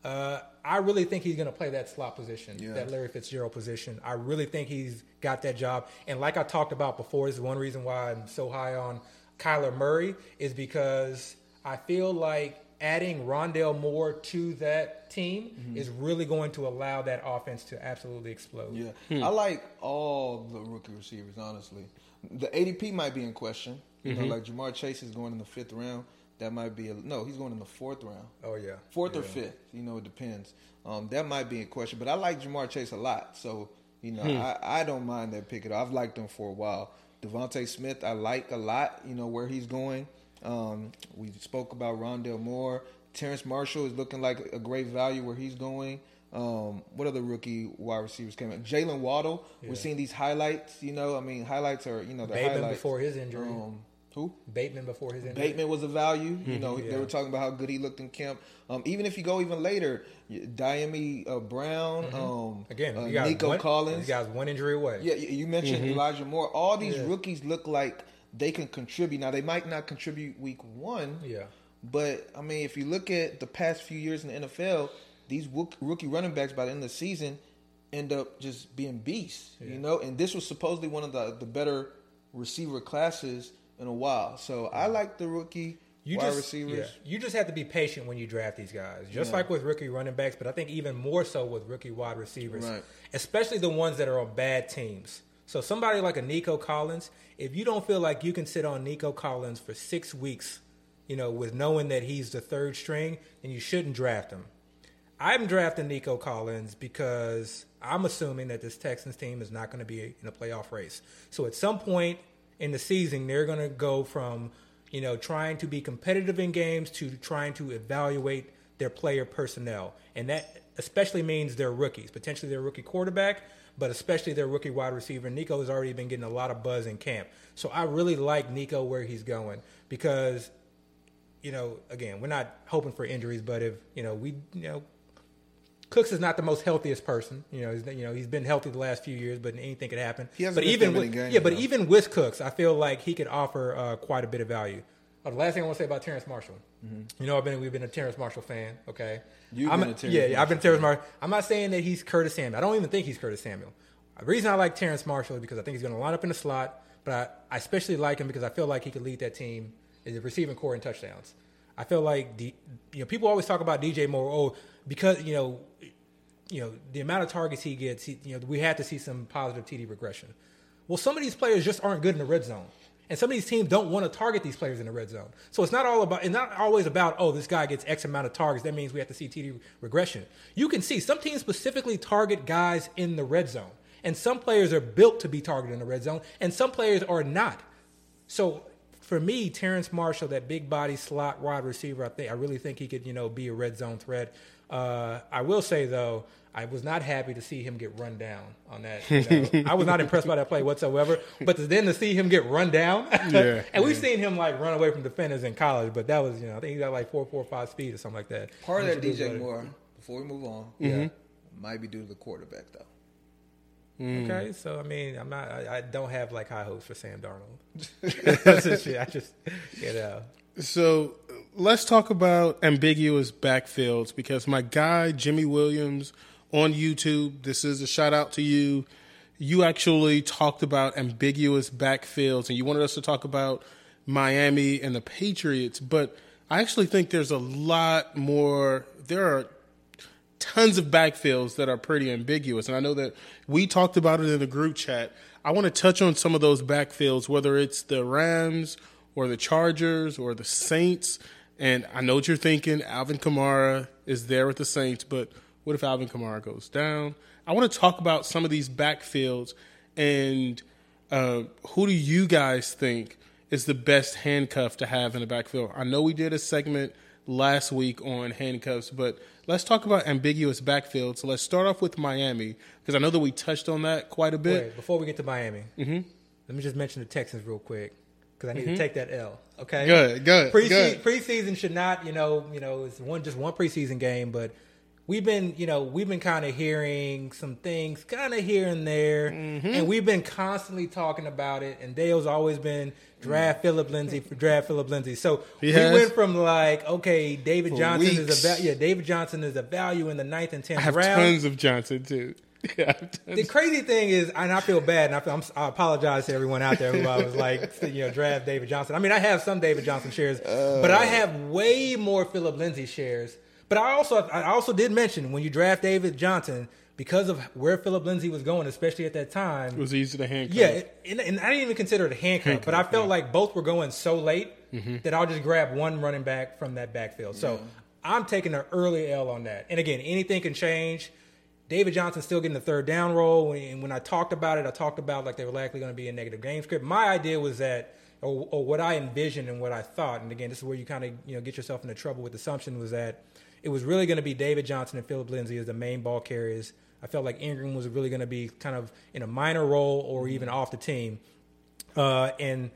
Uh, I really think he's going to play that slot position, Yeah. that Larry Fitzgerald position. I really think he's got that job. And like I talked about before, this is one reason why I'm so high on Kyler Murray is because I feel like adding Rondale Moore to that team mm-hmm. is really going to allow that offense to absolutely explode. Yeah, hmm. I like all the rookie receivers. Honestly, the ADP might be in question. You know, mm-hmm. like Ja'Marr Chase is going in the fifth round. That might be a no. He's going in the fourth round. Oh yeah, fourth or fifth. You know, it depends. Um, that might be a question, but I like Ja'Marr Chase a lot. So you know, I, I don't mind that pick. It. I've liked him for a while. DeVonta Smith, I like a lot. You know where he's going. Um, we spoke about Rondale Moore. Terrace Marshall is looking like a great value where he's going. Um, what other rookie wide receivers came in? Jaylen Waddle. We're seeing these highlights. You know, I mean, highlights are you know the Bateman highlights. before his injury. Um, who? Bateman before his injury. Bateman was a value. You know, Yeah. they were talking about how good he looked in camp. Um, even if you go even later, Dyami uh, Brown, um, Again, uh, Nico one, Collins. You guys one injury away. Yeah, you mentioned Elijah Moore. All these Yeah. rookies look like they can contribute. Now they might not contribute week one. Yeah. But I mean, if you look at the past few years in the NFL, these rook- rookie running backs by the end of the season end up just being beasts. You know, and this was supposedly one of the the better receiver classes in a while. So I like the rookie You wide just, receivers. yeah, you just have to be patient when you draft these guys, just Yeah. like with rookie running backs, but I think even more so with rookie wide receivers, Right. especially the ones that are on bad teams. So somebody like a Nico Collins, if you don't feel like you can sit on Nico Collins for six weeks, you know, with knowing that he's the third string, then you shouldn't draft him. I'm drafting Nico Collins because I'm assuming that this Texans team is not going to be in a playoff race. So at some point in the season, they're going to go from, you know, trying to be competitive in games to trying to evaluate their player personnel. And that especially means their rookies, potentially their rookie quarterback, but especially their rookie wide receiver. Nico has already been getting a lot of buzz in camp. So I really like Nico where he's going because you know, again, we're not hoping for injuries, but if you know, we you know, Cooks is not the most healthiest person. You know, he's, you know, he's been healthy the last few years, but anything could happen. He hasn't but even with, games, yeah, but though. even with Cooks, I feel like he could offer uh, quite a bit of value. Oh, the last thing I want to say about Terrace Marshall, you know, I've been we've been a Terrace Marshall fan. Okay, Mm-hmm. You've I'm been a Terrace yeah, yeah, I've been Marshall Terrace Marshall. I'm not saying that he's Curtis Samuel. I don't even think he's Curtis Samuel. The reason I like Terrace Marshall is because I think he's going to line up in the slot, but I, I especially like him because I feel like he could lead that team in the receiving corps and touchdowns. I feel like the, you know people always talk about DJ Moore. Oh, because you know you know, the amount of targets he gets, he, you know, we had to see some positive TD regression. Well, some of these players just aren't good in the red zone. And some of these teams don't want to target these players in the red zone. So it's not all about, it's not always about, oh, this guy gets X amount of targets. That means we have to see TD regression. You can see some teams specifically target guys in the red zone. And some players are built to be targeted in the red zone, and some players are not. So for me, Terrace Marshall, that big body slot wide receiver, I think I really think he could, you know, be a red zone threat. Uh, I will say though, I was not happy to see him get run down on that. You know. I was not impressed by that play whatsoever. But to, then to see him get run down, Yeah, and we've seen him like run away from defenders in college, but that was, you know, I think he got like four, four, five speed or something like that. Part of that should DJ better. Moore, before we move on, Yeah. might be due to the quarterback though. Okay, so I mean, I'm not. I, I don't have like high hopes for Sam Darnold. That's just shit. I just, you know. So let's talk about ambiguous backfields because my guy Jimmy Williams on YouTube, this is a shout out to you. You actually talked about ambiguous backfields and you wanted us to talk about Miami and the Patriots, but I actually think there's a lot more there are tons of backfields that are pretty ambiguous. And I know that we talked about it in the group chat. I want to touch on some of those backfields, whether it's the Rams or the Chargers or the Saints. And I know what you're thinking. Alvin Kamara is there with the Saints, but what if Alvin Kamara goes down? I want to talk about some of these backfields and uh, who do you guys think is the best handcuff to have in the backfield? I know we did a segment last week on handcuffs, but let's talk about ambiguous backfields. So let's start off with Miami because I know that we touched on that quite a bit. Wait, before we get to Miami, Mm-hmm. let me just mention the Texans real quick because I need to take that L. Okay, Good, good, Preseason, good. preseason should not, you know, you know, it's one just one preseason game, but we've been, you know, we've been kind of hearing some things, kind of here and there, Mm-hmm. and we've been constantly talking about it. And Dale's always been draft Phillip Lindsay for draft Phillip Lindsay. So He we has? went from like, okay, David For Johnson is a va- yeah, David Johnson is a value in the ninth and tenth I have round. tons of Johnson too. Yeah, I have tons. The crazy thing is, and I feel bad, and I, feel, I'm, I apologize to everyone out there who I was like, you know, draft David Johnson. I mean, I have some David Johnson shares, but I have way more Phillip Lindsay shares. But I also, I also did mention when you draft David Johnson because of where Phillip Lindsay was going, especially at that time. it was easy to handcuff. Yeah, and, and I didn't even consider it a handcuff, but I felt like both were going so late Mm-hmm. that I'll just grab one running back from that backfield. So I'm taking an early L on that. And again, anything can change. David Johnson's still getting the third down role, and when I talked about it, I talked about like they were likely going to be a negative game script. My idea was that, or, or what I envisioned and what I thought, and again, this is where you kind of you know get yourself into trouble with assumption was that it was really going to be David Johnson and Phillip Lindsay as the main ball carriers. I felt like Ingram was really going to be kind of in a minor role or even off the team. Uh, and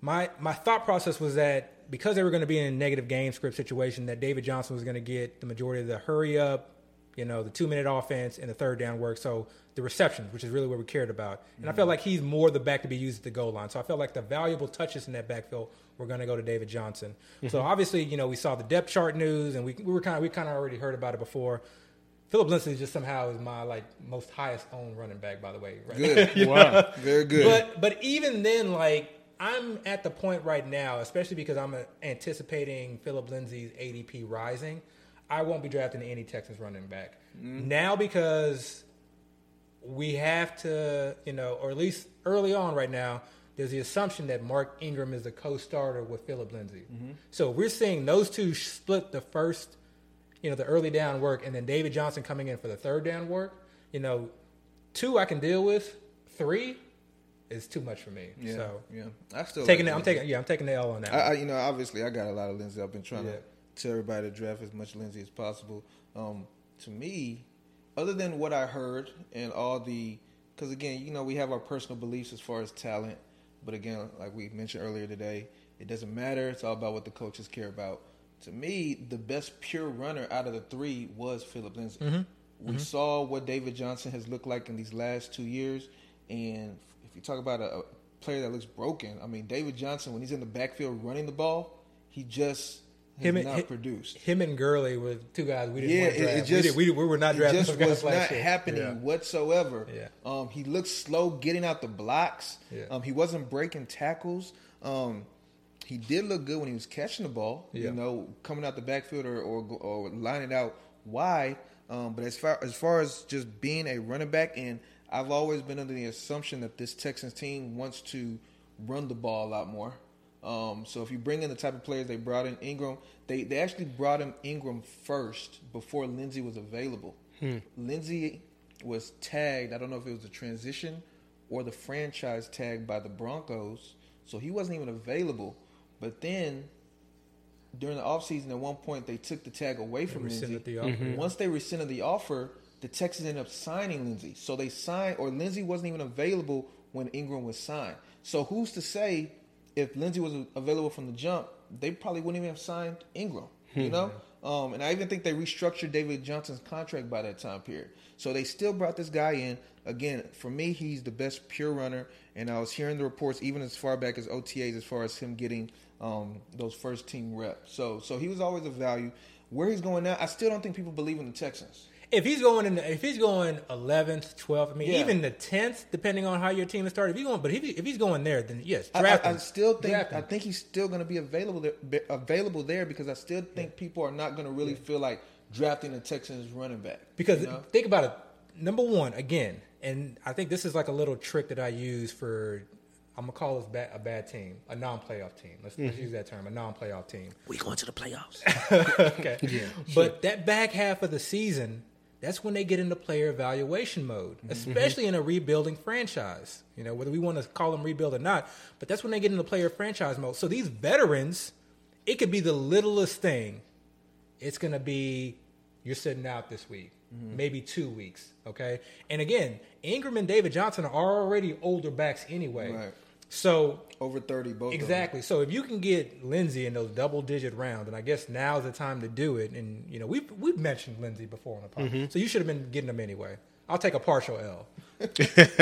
my my thought process was that because they were going to be in a negative game script situation, that David Johnson was going to get the majority of the hurry up, you know, the two minute offense and the third down work. So the receptions, which is really what we cared about. And I felt mm-hmm. like he's more the back to be used at the goal line. So I felt like the valuable touches in that backfield were going to go to David Johnson. So mm-hmm. obviously, you know, we saw the depth chart news, and we, we were kind of we kind of already heard about it before. Phillip Lindsay just somehow is my like most highest owned running back, by the way. Right Good, Wow. very good. but but even then, like I'm at the point right now, especially because I'm anticipating Phillip Lindsay's ADP rising. I won't be drafting any Texans running back mm-hmm. now because we have to, you know, or at least early on right now. There's the assumption that Mark Ingram is the co-starter with Phillip Lindsay. Mm-hmm. So we're seeing those two split the first, you know, the early down work, and then David Johnson coming in for the third down work. You know, two I can deal with. Three is too much for me. yeah, So yeah, I still taking like it, I'm taking yeah, I'm taking the L on that. I, I, you know, obviously, I got a lot of Lindsay. I've been trying Yeah. to tell everybody to draft as much Lindsay as possible. Um, to me, other than what I heard and all the, because again, you know, we have our personal beliefs as far as talent, but again, like we mentioned earlier today, it doesn't matter. It's all about what the coaches care about. To me, the best pure runner out of the three was Phillip Lindsay. We saw what David Johnson has looked like in these last two years, and if you talk about a, a player that looks broken, I mean, David Johnson when he's in the backfield running the ball, he just Him and- not hi- produced. Him and Gurley were two guys we didn't Yeah, want to draft. it just we, did, we, we were not it drafting just was not happening Yeah. whatsoever. Yeah. Um, he looked slow getting out the blocks. Yeah. Um, he wasn't breaking tackles. Um, he did look good when he was catching the ball. Yeah. You know, coming out the backfield or or, or lining out wide. Um, but as far as far as just being a running back, and I've always been under the assumption that this Texans team wants to run the ball a lot more. Um, so if you bring in the type of players they brought in Ingram, they they actually brought in Ingram first before Lindsay was available. Lindsay was tagged. I don't know if it was a transition or the franchise tag by the Broncos, so he wasn't even available. But then during the offseason, at one point they took the tag away from Lindsay. the offer. Once they rescinded the offer, the Texans ended up signing Lindsay. So they signed, or Lindsay wasn't even available when Ingram was signed. So who's to say if Lindsay was available from the jump, they probably wouldn't even have signed Ingram. You know, um, and I even think they restructured David Johnson's contract by that time period. So they still brought this guy in. Again, for me, he's the best pure runner. And I was hearing the reports even as far back as OTAs, as far as him getting um, those first team reps. So, so he was always a value. Where he's going now, I still don't think people believe in the Texans. If he's going in, if he's going eleventh, twelfth, I mean, Yeah. even the tenth, depending on how your team is started. If he's going, but if, he, if he's going there, then yes, I, draft I, I him. still think Draft him. I think he's still going to be available there, be- available there because I still think people are not going to really feel like drafting a Texans running back Because you know? think about it. Number one, again, and I think this is like a little trick that I use for. I'm gonna call this bad, a bad team, a non-playoff team. Let's, let's mm-hmm. use that term, a non-playoff team. We going to the playoffs. okay. But that back half of the season, that's when they get into player evaluation mode, mm-hmm. especially in a rebuilding franchise. You know, whether we want to call them rebuild or not, but that's when they get into player franchise mode. So these veterans, it could be the littlest thing. It's going to be you're sitting out this week, mm-hmm. maybe two weeks. Okay. And again, Ingram and David Johnson are already older backs anyway. Right. So over thirty both of them. Exactly. So if you can get Lindsay in those double digit rounds, and I guess now's the time to do it. And you know, we've we've mentioned Lindsay before on the podcast, Mm-hmm. so you should have been getting him anyway. I'll take a partial L. No,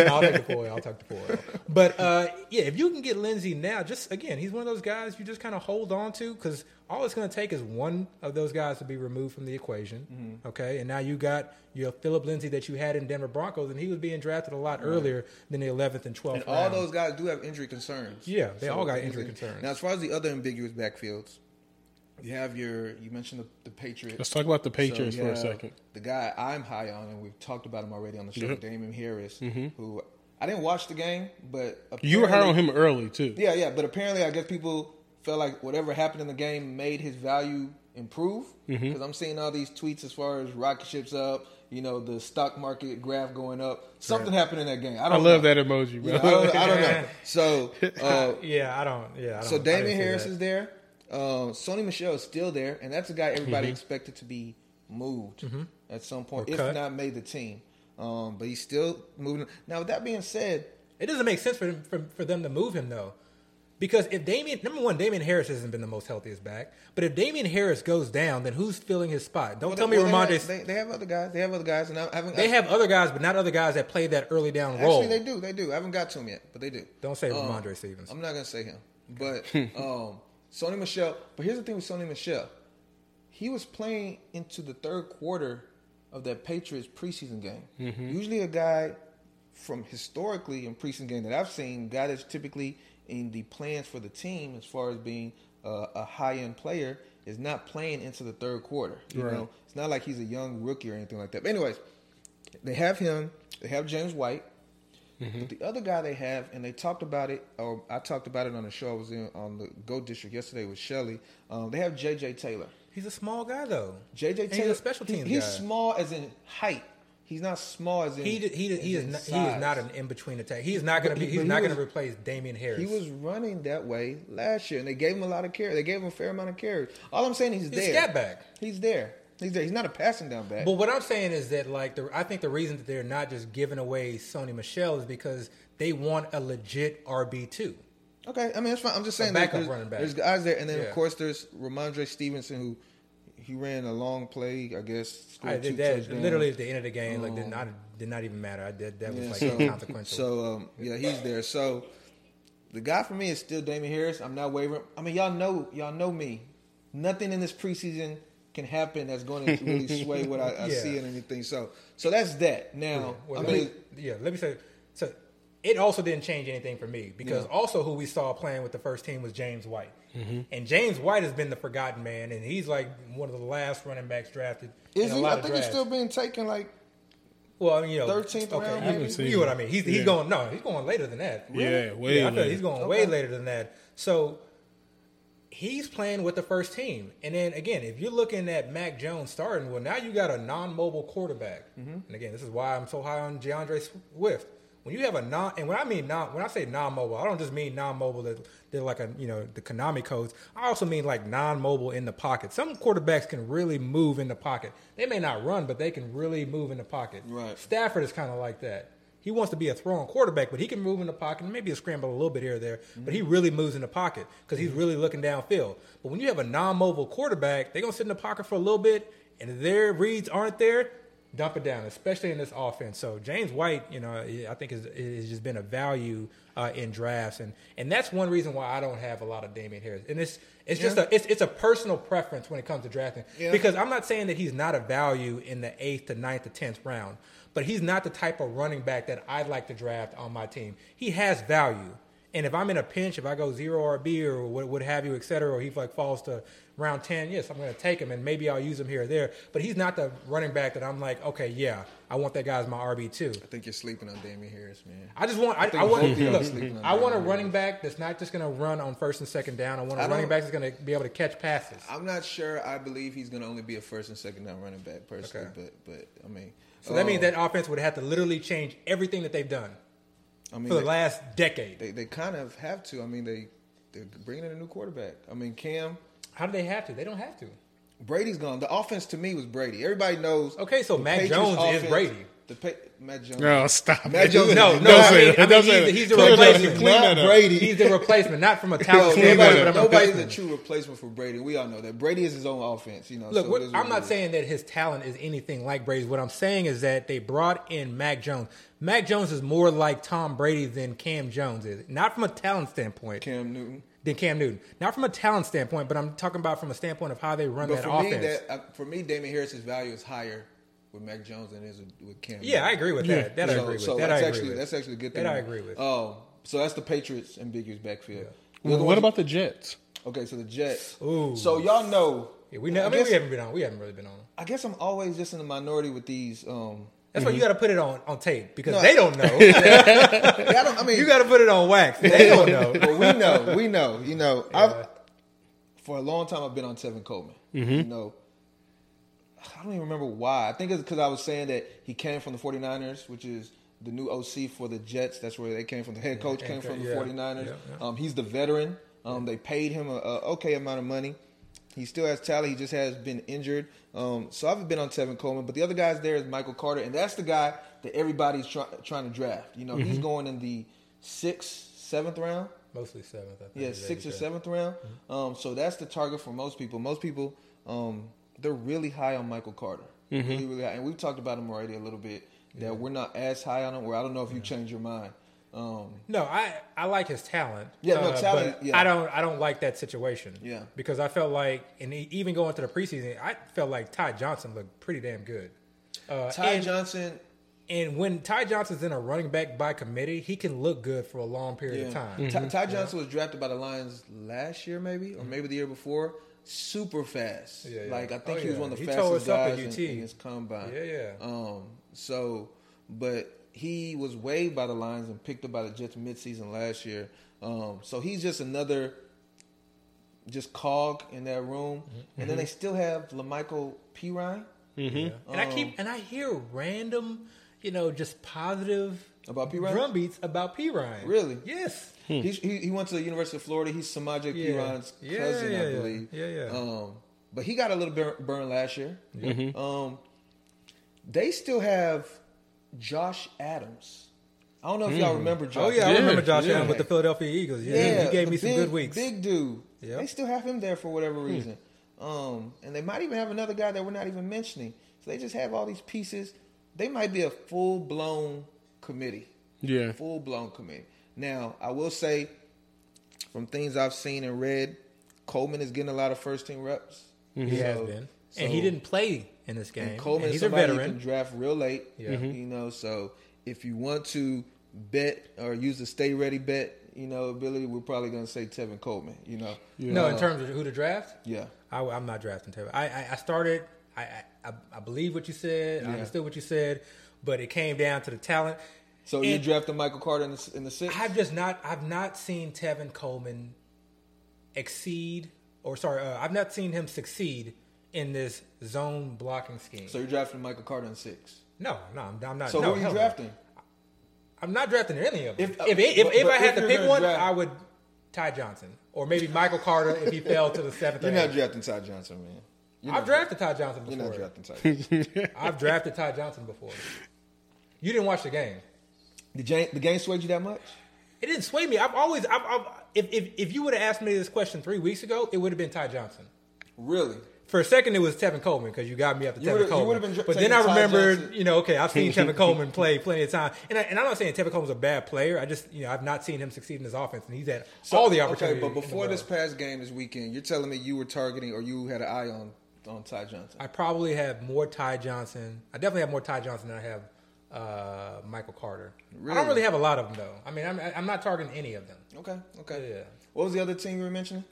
I'll take the full L. I'll take the full L. But uh, yeah, if you can get Lindsay now, just again, he's one of those guys you just kind of hold on to because all it's going to take is one of those guys to be removed from the equation. Mm-hmm. Okay, and now you got your Phillip Lindsay that you had in Denver Broncos, and he was being drafted a lot earlier than the 11th and 12th And round. all those guys do have injury concerns. Yeah, they all got injury concerns. Now, as far as the other ambiguous backfields, you have your you mentioned the, the Patriots. Let's talk about the Patriots So, for a second. The guy I'm high on, and we've talked about him already on the show, Yep. Damien Harris, who I didn't watch the game, but You were high on him early too. Yeah, yeah, but apparently, I guess people felt like whatever happened in the game made his value improve. Mm-hmm. Because I'm seeing all these tweets as far as rocket ships up, you know, the stock market graph going up. Something happened in that game. I, I don't love know. that emoji, bro. Yeah, I, don't, I don't know. So, uh, Yeah, I don't. Yeah, I don't, so I Damien Harris is there. Uh, Sony Michel is still there, and that's a guy everybody Mm-hmm. expected to be moved at some point, Or if cut. not made the team. Um, but he's still moving. Now, with that being said, It doesn't make sense for them, for, for them to move him though, because if Damien number one, Damien Harris hasn't been the most healthiest back, but if Damien Harris goes down, then who's filling his spot? Don't well, tell they, me well, Rhamondre. they, have, they, they have other guys. They have other guys, and I haven't. They have other guys, but not other guys that play that early down role. Actually, they do. They do. I haven't got to him yet, but they do. Don't say Um, Rhamondre Stevens. I'm not gonna say him, but um, Sony Michel. But here's the thing with Sony Michel. He was playing into the third quarter of that Patriots preseason game. Usually, a guy from historically in preseason game that I've seen, guy that's typically in the plans for the team as far as being uh, a high end player, is not playing into the third quarter. You Right. know, it's not like he's a young rookie or anything like that. But anyways, they have him. They have James White. But the other guy they have, and they talked about it, or I talked about it on the show I was in on the Go District yesterday with Shelly. Um, they have J.J. Taylor. He's a small guy though. J.J. Taylor, he's a special he- teams he's guy. small as in height. He's not small as in He he he is not, he is not an in between attack. He is not going to be. he- He's he not going to replace Damien Harris. He was running that way last year, and they gave him a lot of carry. They gave him a fair amount of carries. All I'm saying, he's, He's there. scat back. He's there. He's there. He's not a passing down back. But what I'm saying is that, like, the, I think the reason that they're not just giving away Sony Michel is because they want a legit RB two. Okay, I mean that's fine. I'm just saying backup there's, running back. there's guys there, and then Yeah. of course there's Rhamondre Stevenson who he ran a long play. I guess scored I two did that touchdowns. literally at the end of the game. Like, did not did not even matter. I did that was Yeah, like so, inconsequential. So um, yeah, he's there. So the guy for me is still Damien Harris. I'm not wavering. I mean, y'all know y'all know me. Nothing in this preseason can happen that's going to really sway what I, I Yeah. see and anything. So so that's that. Now Well, I let mean, me, yeah, let me say. So, it also didn't change anything for me because Yeah. also who we saw playing with the first team was James White, Mm-hmm. and James White has been the forgotten man, and he's like one of the last running backs drafted. Is in a he? lot I of think he's still being taken like Well, I mean, you know, 13th okay, round, you- maybe? You, know what I mean? He's Yeah. he's going no, he's going later than that. Yeah, way yeah, I feel later. he's going way later than that. So he's playing with the first team, and then again, if you're looking at Mac Jones starting, well, now you got a non-mobile quarterback, Mm-hmm. and again, this is why I'm so high on D'Andre Swift. When you have a non, and when I mean non, when I say non-mobile, I don't just mean non-mobile that they're like a you know the Konami codes. I also mean like non-mobile in the pocket. Some quarterbacks can really move in the pocket. They may not run, but they can really move in the pocket. Right. Stafford is kind of like that. He wants to be a throwing quarterback, but he can move in the pocket and maybe a scramble a little bit here or there. But he mm-hmm. really moves in the pocket because he's mm-hmm. really looking downfield. But when you have a non-mobile quarterback, they're gonna sit in the pocket for a little bit, and their reads aren't there, dump it down, especially in this offense. So James White, you know, I think has has just been a value uh, in drafts, and and that's one reason why I don't have a lot of Damien Harris. And it's it's just Yeah. a it's it's a personal preference when it comes to drafting Yeah. because I'm not saying that he's not a value in the eighth to ninth to tenth round, but he's not the type of running back that I'd like to draft on my team. He has value. And if I'm in a pinch, if I go zero RB or what, what have you, et cetera, or he like falls to round ten, yes, I'm going to take him, and maybe I'll use him here or there. But he's not the running back that I'm like, okay, yeah, I want that guy as my RB too. I think you're sleeping on Damien Harris, man. I just want, I, think I want, both of y'all look, sleeping on I want a running back that's not just going to run on first and second down. I want a I running back that's going to be able to catch passes. I'm not sure. I believe he's going to only be a first and second down running back personally, Okay. but but I mean, So that means uh, that offense would have to literally change everything that they've done I mean for the they, last decade. they they kind of have to. I mean they they're bringing in a new quarterback. I mean Cam How do they have to? They don't have to. Brady's gone. The offense to me was Brady. Everybody knows. Okay, so the Mac Patriots Jones is Brady. The pa- Mac Jones. No, stop. Mac. Jones- No, Don't no, I say mean, that. I mean Don't he's, say the- that. he's the replacement. Not. Brady. He's the replacement, not from a talent standpoint, that but up. I'm a nobody's a true replacement for Brady. We all know that. Brady is his own offense. You know. Look, so what, what I'm not is. saying that his talent is anything like Brady's. What I'm saying is that they brought in Mac Jones. Mac Jones is more like Tom Brady than Cam Jones is. Not from a talent standpoint Cam Newton. Than Cam Newton. Not from a talent standpoint, but I'm talking about from a standpoint of how they run But that for offense. me, that uh, for me, Damien Harris's value is higher with Mac Jones than it is with, with Cam. yeah, I agree with that. That I so, agree with. so that that's I agree actually with. that's actually a good thing. That I agree with. Oh, so that's the Patriots ambiguous backfield. The Well, what ones- about the Jets? Okay, so the Jets. Ooh. So y'all know. Yeah, we know. I, I mean, guess- we haven't been on. We haven't really been on. I guess I'm always just in the minority with these. Um, That's why you got to put it on, on tape because No. they don't know. I, don't, I mean, you got to put it on wax. They don't know. well, we know, we know. You know, I've for a long time I've been on Tevin Coleman. You know, I don't even remember why. I think it's because I was saying that he came from the 49ers, which is the new OC for the Jets. That's where they came from. The head coach came from the yeah, 49ers. yeah, yeah. Um, he's the veteran. Um, They paid him a, a okay amount of money. He still has talent. He just has been injured. Um, so I've been on Tevin Coleman, but the other guys there is Michael Carter, and that's the guy that everybody's try, trying to draft. You know, he's going in the sixth, seventh round. Mostly seventh. I think. Yeah, sixth or seventh round. Um, so that's the target for most people. Most people, um, they're really high on Michael Carter. Really, really high. And we've talked about him already a little bit. That we're not as high on him. Where I don't know if you change your mind. Um, No, I, I like his talent. Yeah, no, uh, talent, yeah. I don't I don't like that situation. Yeah. because I felt like, and even going to the preseason, I felt like Ty Johnson looked pretty damn good. Uh, Ty and, Johnson. and when Ty Johnson's in a running back by committee, he can look good for a long period Yeah. of time. Mm-hmm. Ty, Ty Johnson was drafted by the Lions last year, maybe, or maybe the year before. Super fast. Yeah, yeah. Like I think Oh, he was yeah. one of the He fastest us up at guys in, in his combine. Yeah, yeah. Um. So, but he was waived by the Lions and picked up by the Jets midseason last year. Um. So he's just another, just cog in that room. Mm-hmm. And then they still have Lamichael P. Ryan. And I Um, keep and I hear random, you know, just positive About P. Ryan? drum beats about Perine. Really? Yes. He's, he he went to the University of Florida. He's Samaje P. Yeah. Ryan's Yeah, cousin, yeah, I believe. Yeah, yeah. Um, but he got a little burn, burn last year. Um, they still have Josh Adams. I don't know if y'all remember Josh. Oh yeah, I Yeah, remember Josh yeah. Allen with the Philadelphia Eagles. Yeah, he- he, gave me some big- good weeks. Big dude. Yep. They still have him there for whatever reason. Um, and they might even have another guy that we're not even mentioning. So they just have all these pieces. They might be a full blown committee. Yeah. Full blown committee. Now, I will say, from things I've seen and read, Coleman is getting a lot of first team reps. He has been, so- and he didn't play in this game. and Coleman And is he's a somebody you veteran. can draft real late. Yeah. Mhm. You know, so if you want to bet or use the stay ready bet, you know, ability, we're probably going to say Tevin Coleman. You know, No, in terms of who to draft, yeah. I, am not drafting Tevin. I, I, I started. I, I I believe what you said. I understood what you said, but it came down to the talent. So you And- drafted Michael Carter in the in the sixth. I've just not. I've not seen Tevin Coleman exceed, or sorry, uh, I've not seen him succeed in this zone blocking scheme. So you're drafting Michael Carter in six. no, no, I'm, I'm not. So no, who are you hell no. drafting? I'm not drafting any of them. If- If if, if, but- if but I had if to pick one, draft- I would Ty Johnson or maybe Michael Carter if he fell to the seventh. You're not eighth. drafting Ty Johnson, man. You're I've drafted Ty Johnson before. You're before. not drafting Ty. Johnson. I've drafted Ty Johnson before. You didn't watch the game. the, game, the game swayed you that much? It didn't sway me. I've always, I've, I've, if, if if you would have asked me this question three weeks ago, it would have been Ty Johnson. Really? For a second, it was Tevin Coleman because you got me at the You Tevin would've- you Coleman. been but then I remembered, Johnson. you know, okay, I've seen Tevin Coleman play plenty of time, and, I, and I'm not saying Tevin Coleman's a bad player. I just, you know, I've not seen him succeed in his offense, and he's had all the opportunity. Okay, but before this past game this weekend, you're telling me you were targeting or you had an eye on on Ty Johnson. I probably have more Ty Johnson. I definitely have more Ty Johnson than I have uh, Michael Carter. I don't really have a lot of them though. I mean, I'm, I'm not targeting any of them. Okay, okay. Yeah. What was the other team you were mentioning?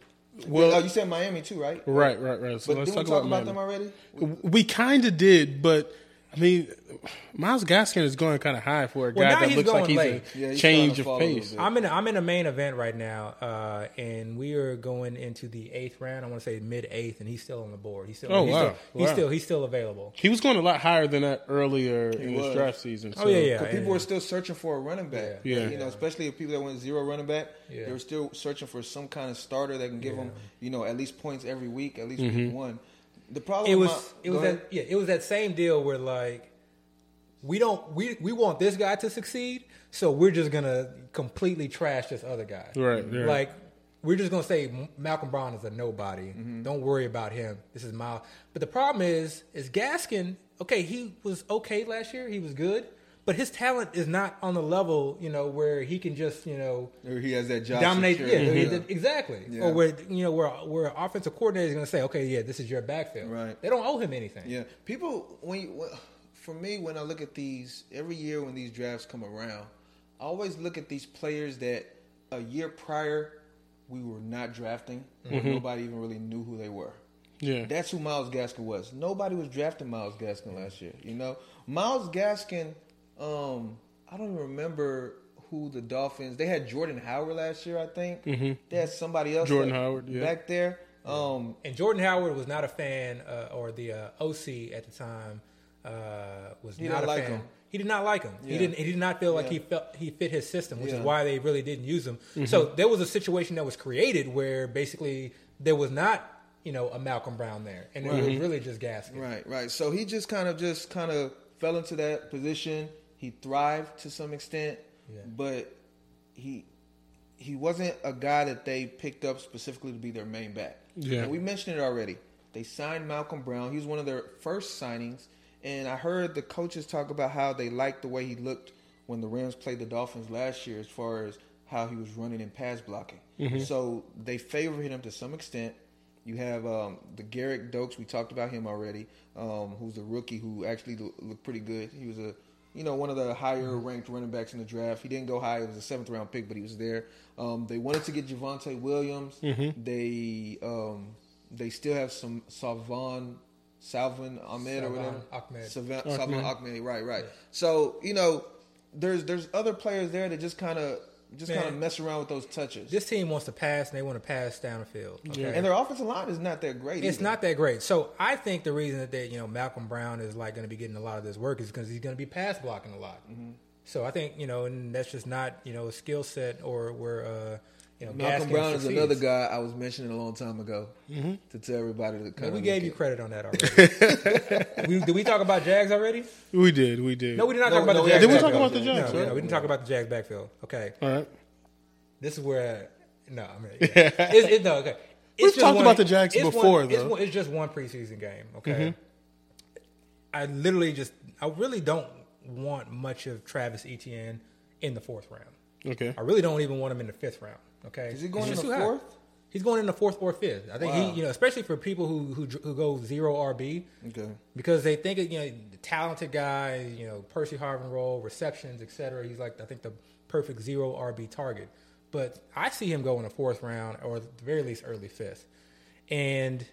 Well- oh, you said Miami too, right? Right, right, right. So But let's talk we about, talk about, Miami. them already? We kind of did, but I mean, Myles Gaskin is going kind of high for a Well, guy now that looks like he's late. Yeah, a he's change of fall a little pace. I'm in a, I'm in a main event right now, uh, and we are going into the eighth round. I want to say mid eighth, and he's still on the board. He's still Oh, he's wow. still, he's still he's still available. He was going a lot higher than that earlier in was. this draft season. Oh so- yeah, yeah. Because people and- were still searching for a running back. Yeah. Yeah. You know, especially if people that went zero running back, Yeah. they were still searching for some kind of starter that can give them, you know, at least points every week, at least Mm-hmm. week one. The problem it was my- it was ahead. that yeah it was that same deal where like we don't we we want this guy to succeed, so we're just gonna completely trash this other guy. Right, right. Like we're just gonna say Malcolm Brown is a nobody. Mm-hmm. Don't worry about him. This is Myles. But the problem is is Gaskin. Okay, he was okay last year. He was good. But his talent is not on the level, you know, where he can just, you know, Or he has that job dominate. Yeah, security. yeah, exactly. Yeah. Or where you know where where offensive coordinator is going to say, okay, yeah, this is your backfield. Right. They don't owe him anything. Yeah, people when, you, for me when I look at these every year when these drafts come around, I always look at these players that a year prior we were not drafting. or mm-hmm. Nobody even really knew who they were. Yeah. That's who Myles Gaskin was. Nobody was drafting Myles Gaskin last year. You know, Myles Gaskin. Um, I don't even remember who the Dolphins. They had Jordan Howard last year, I think. They had somebody else. Jordan that- Howard, yeah. back there. Um, And Jordan Howard was not a fan, uh, or the uh, OC at the time uh, was He not didn't a like fan. him. He did not like him. He didn't. He did not feel like Yeah. he felt he fit his system, which Yeah. is why they really didn't use him. Mm-hmm. So there was a situation that was created where basically there was not, you know, a Malcolm Brown there, and it Mm-hmm. was really just Gaskin. Right, right. So he just kind of just kind of fell into that position. He thrived to some extent, Yeah. but he he wasn't a guy that they picked up specifically to be their main back. Yeah. And we mentioned it already. They signed Malcolm Brown. He was one of their first signings, and I heard the coaches talk about how they liked the way he looked when the Rams played the Dolphins last year, as far as how he was running and pass blocking. So they favored him to some extent. You have um, the Gerrid Doaks. We talked about him already. Um, who's a rookie who actually looked pretty good. He was a, you know, one of the higher ranked running backs in the draft. He didn't go high. It was a seventh round pick, but he was there. Um, they wanted to get Javonte Williams. They um, they still have some Salvon Salvon Ahmed or whatever. Ahmed. Salvon, Salvon Ahmed. Right, right. So you know, there's there's other players there that just kind of just kind of mess around with those touches. This team wants to pass, and they want to pass down the field. Okay? and their offensive line is not that great. It's either. not that great. So I think the reason that they, you know Malcolm Brown is like going to be getting a lot of this work is because he's going to be pass blocking a lot. Mm-hmm. So I think you know, and that's just not you know a skill set or where uh, you know Malcolm Brown is another guy I was mentioning a long time ago to tell everybody to kind of. we gave you credit on that already. we, did we talk about Jags already? We did, we did. No, we did not No, talk about no, the Jags. Did we talk about the Jags, No, right? no, we didn't talk about the Jags backfield. Okay, All right. this is where no, I mean, yeah. it's, it, no, okay. It's We've just talked one- about the Jags it's before, one, though. Mm-hmm. one, it's just one preseason game. Okay, I literally just I really don't want much of Travis Etienne in the fourth round. Okay. I really don't even want him in the fifth round. Okay, Is he going in the too high. fourth? He's going in the fourth or fifth. I think Wow. he, you know, especially for people who who who go zero RB Okay. because they think you know the talented guy, you know Percy Harvin role, receptions, etc. He's like I think the perfect zero RB target. But I see him go in the fourth round or at the very least early fifth. And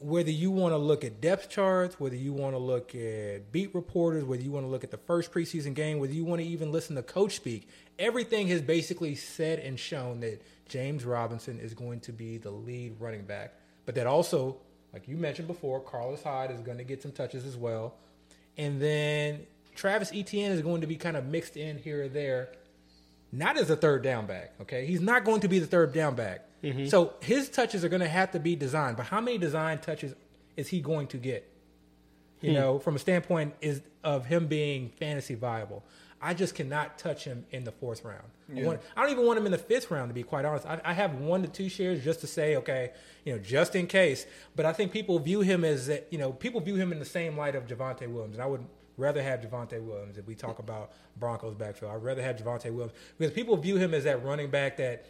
whether you want to look at depth charts, whether you want to look at beat reporters, whether you want to look at the first preseason game, whether you want to even listen to coach speak, everything has basically said and shown that James Robinson is going to be the lead running back. But that also, like you mentioned before, Carlos Hyde is going to get some touches as well. And then Travis Etienne is going to be kind of mixed in here or there not as a third down back. Okay, he's not going to be the third down back. Mm-hmm. So his touches are going to have to be designed. But how many design touches is he going to get? You hmm. know, from a standpoint is of him being fantasy viable. I just cannot touch him in the fourth round. I, want, I don't even want him in the fifth round, to be quite honest. I, I have one to two shares just to say, okay, you know, just in case. But I think people view him as, that- you know, people view him in the same light of Javonte Williams. And I would rather have Javonte Williams if we talk about Broncos backfield. I'd rather have Javonte Williams because people view him as that running back that,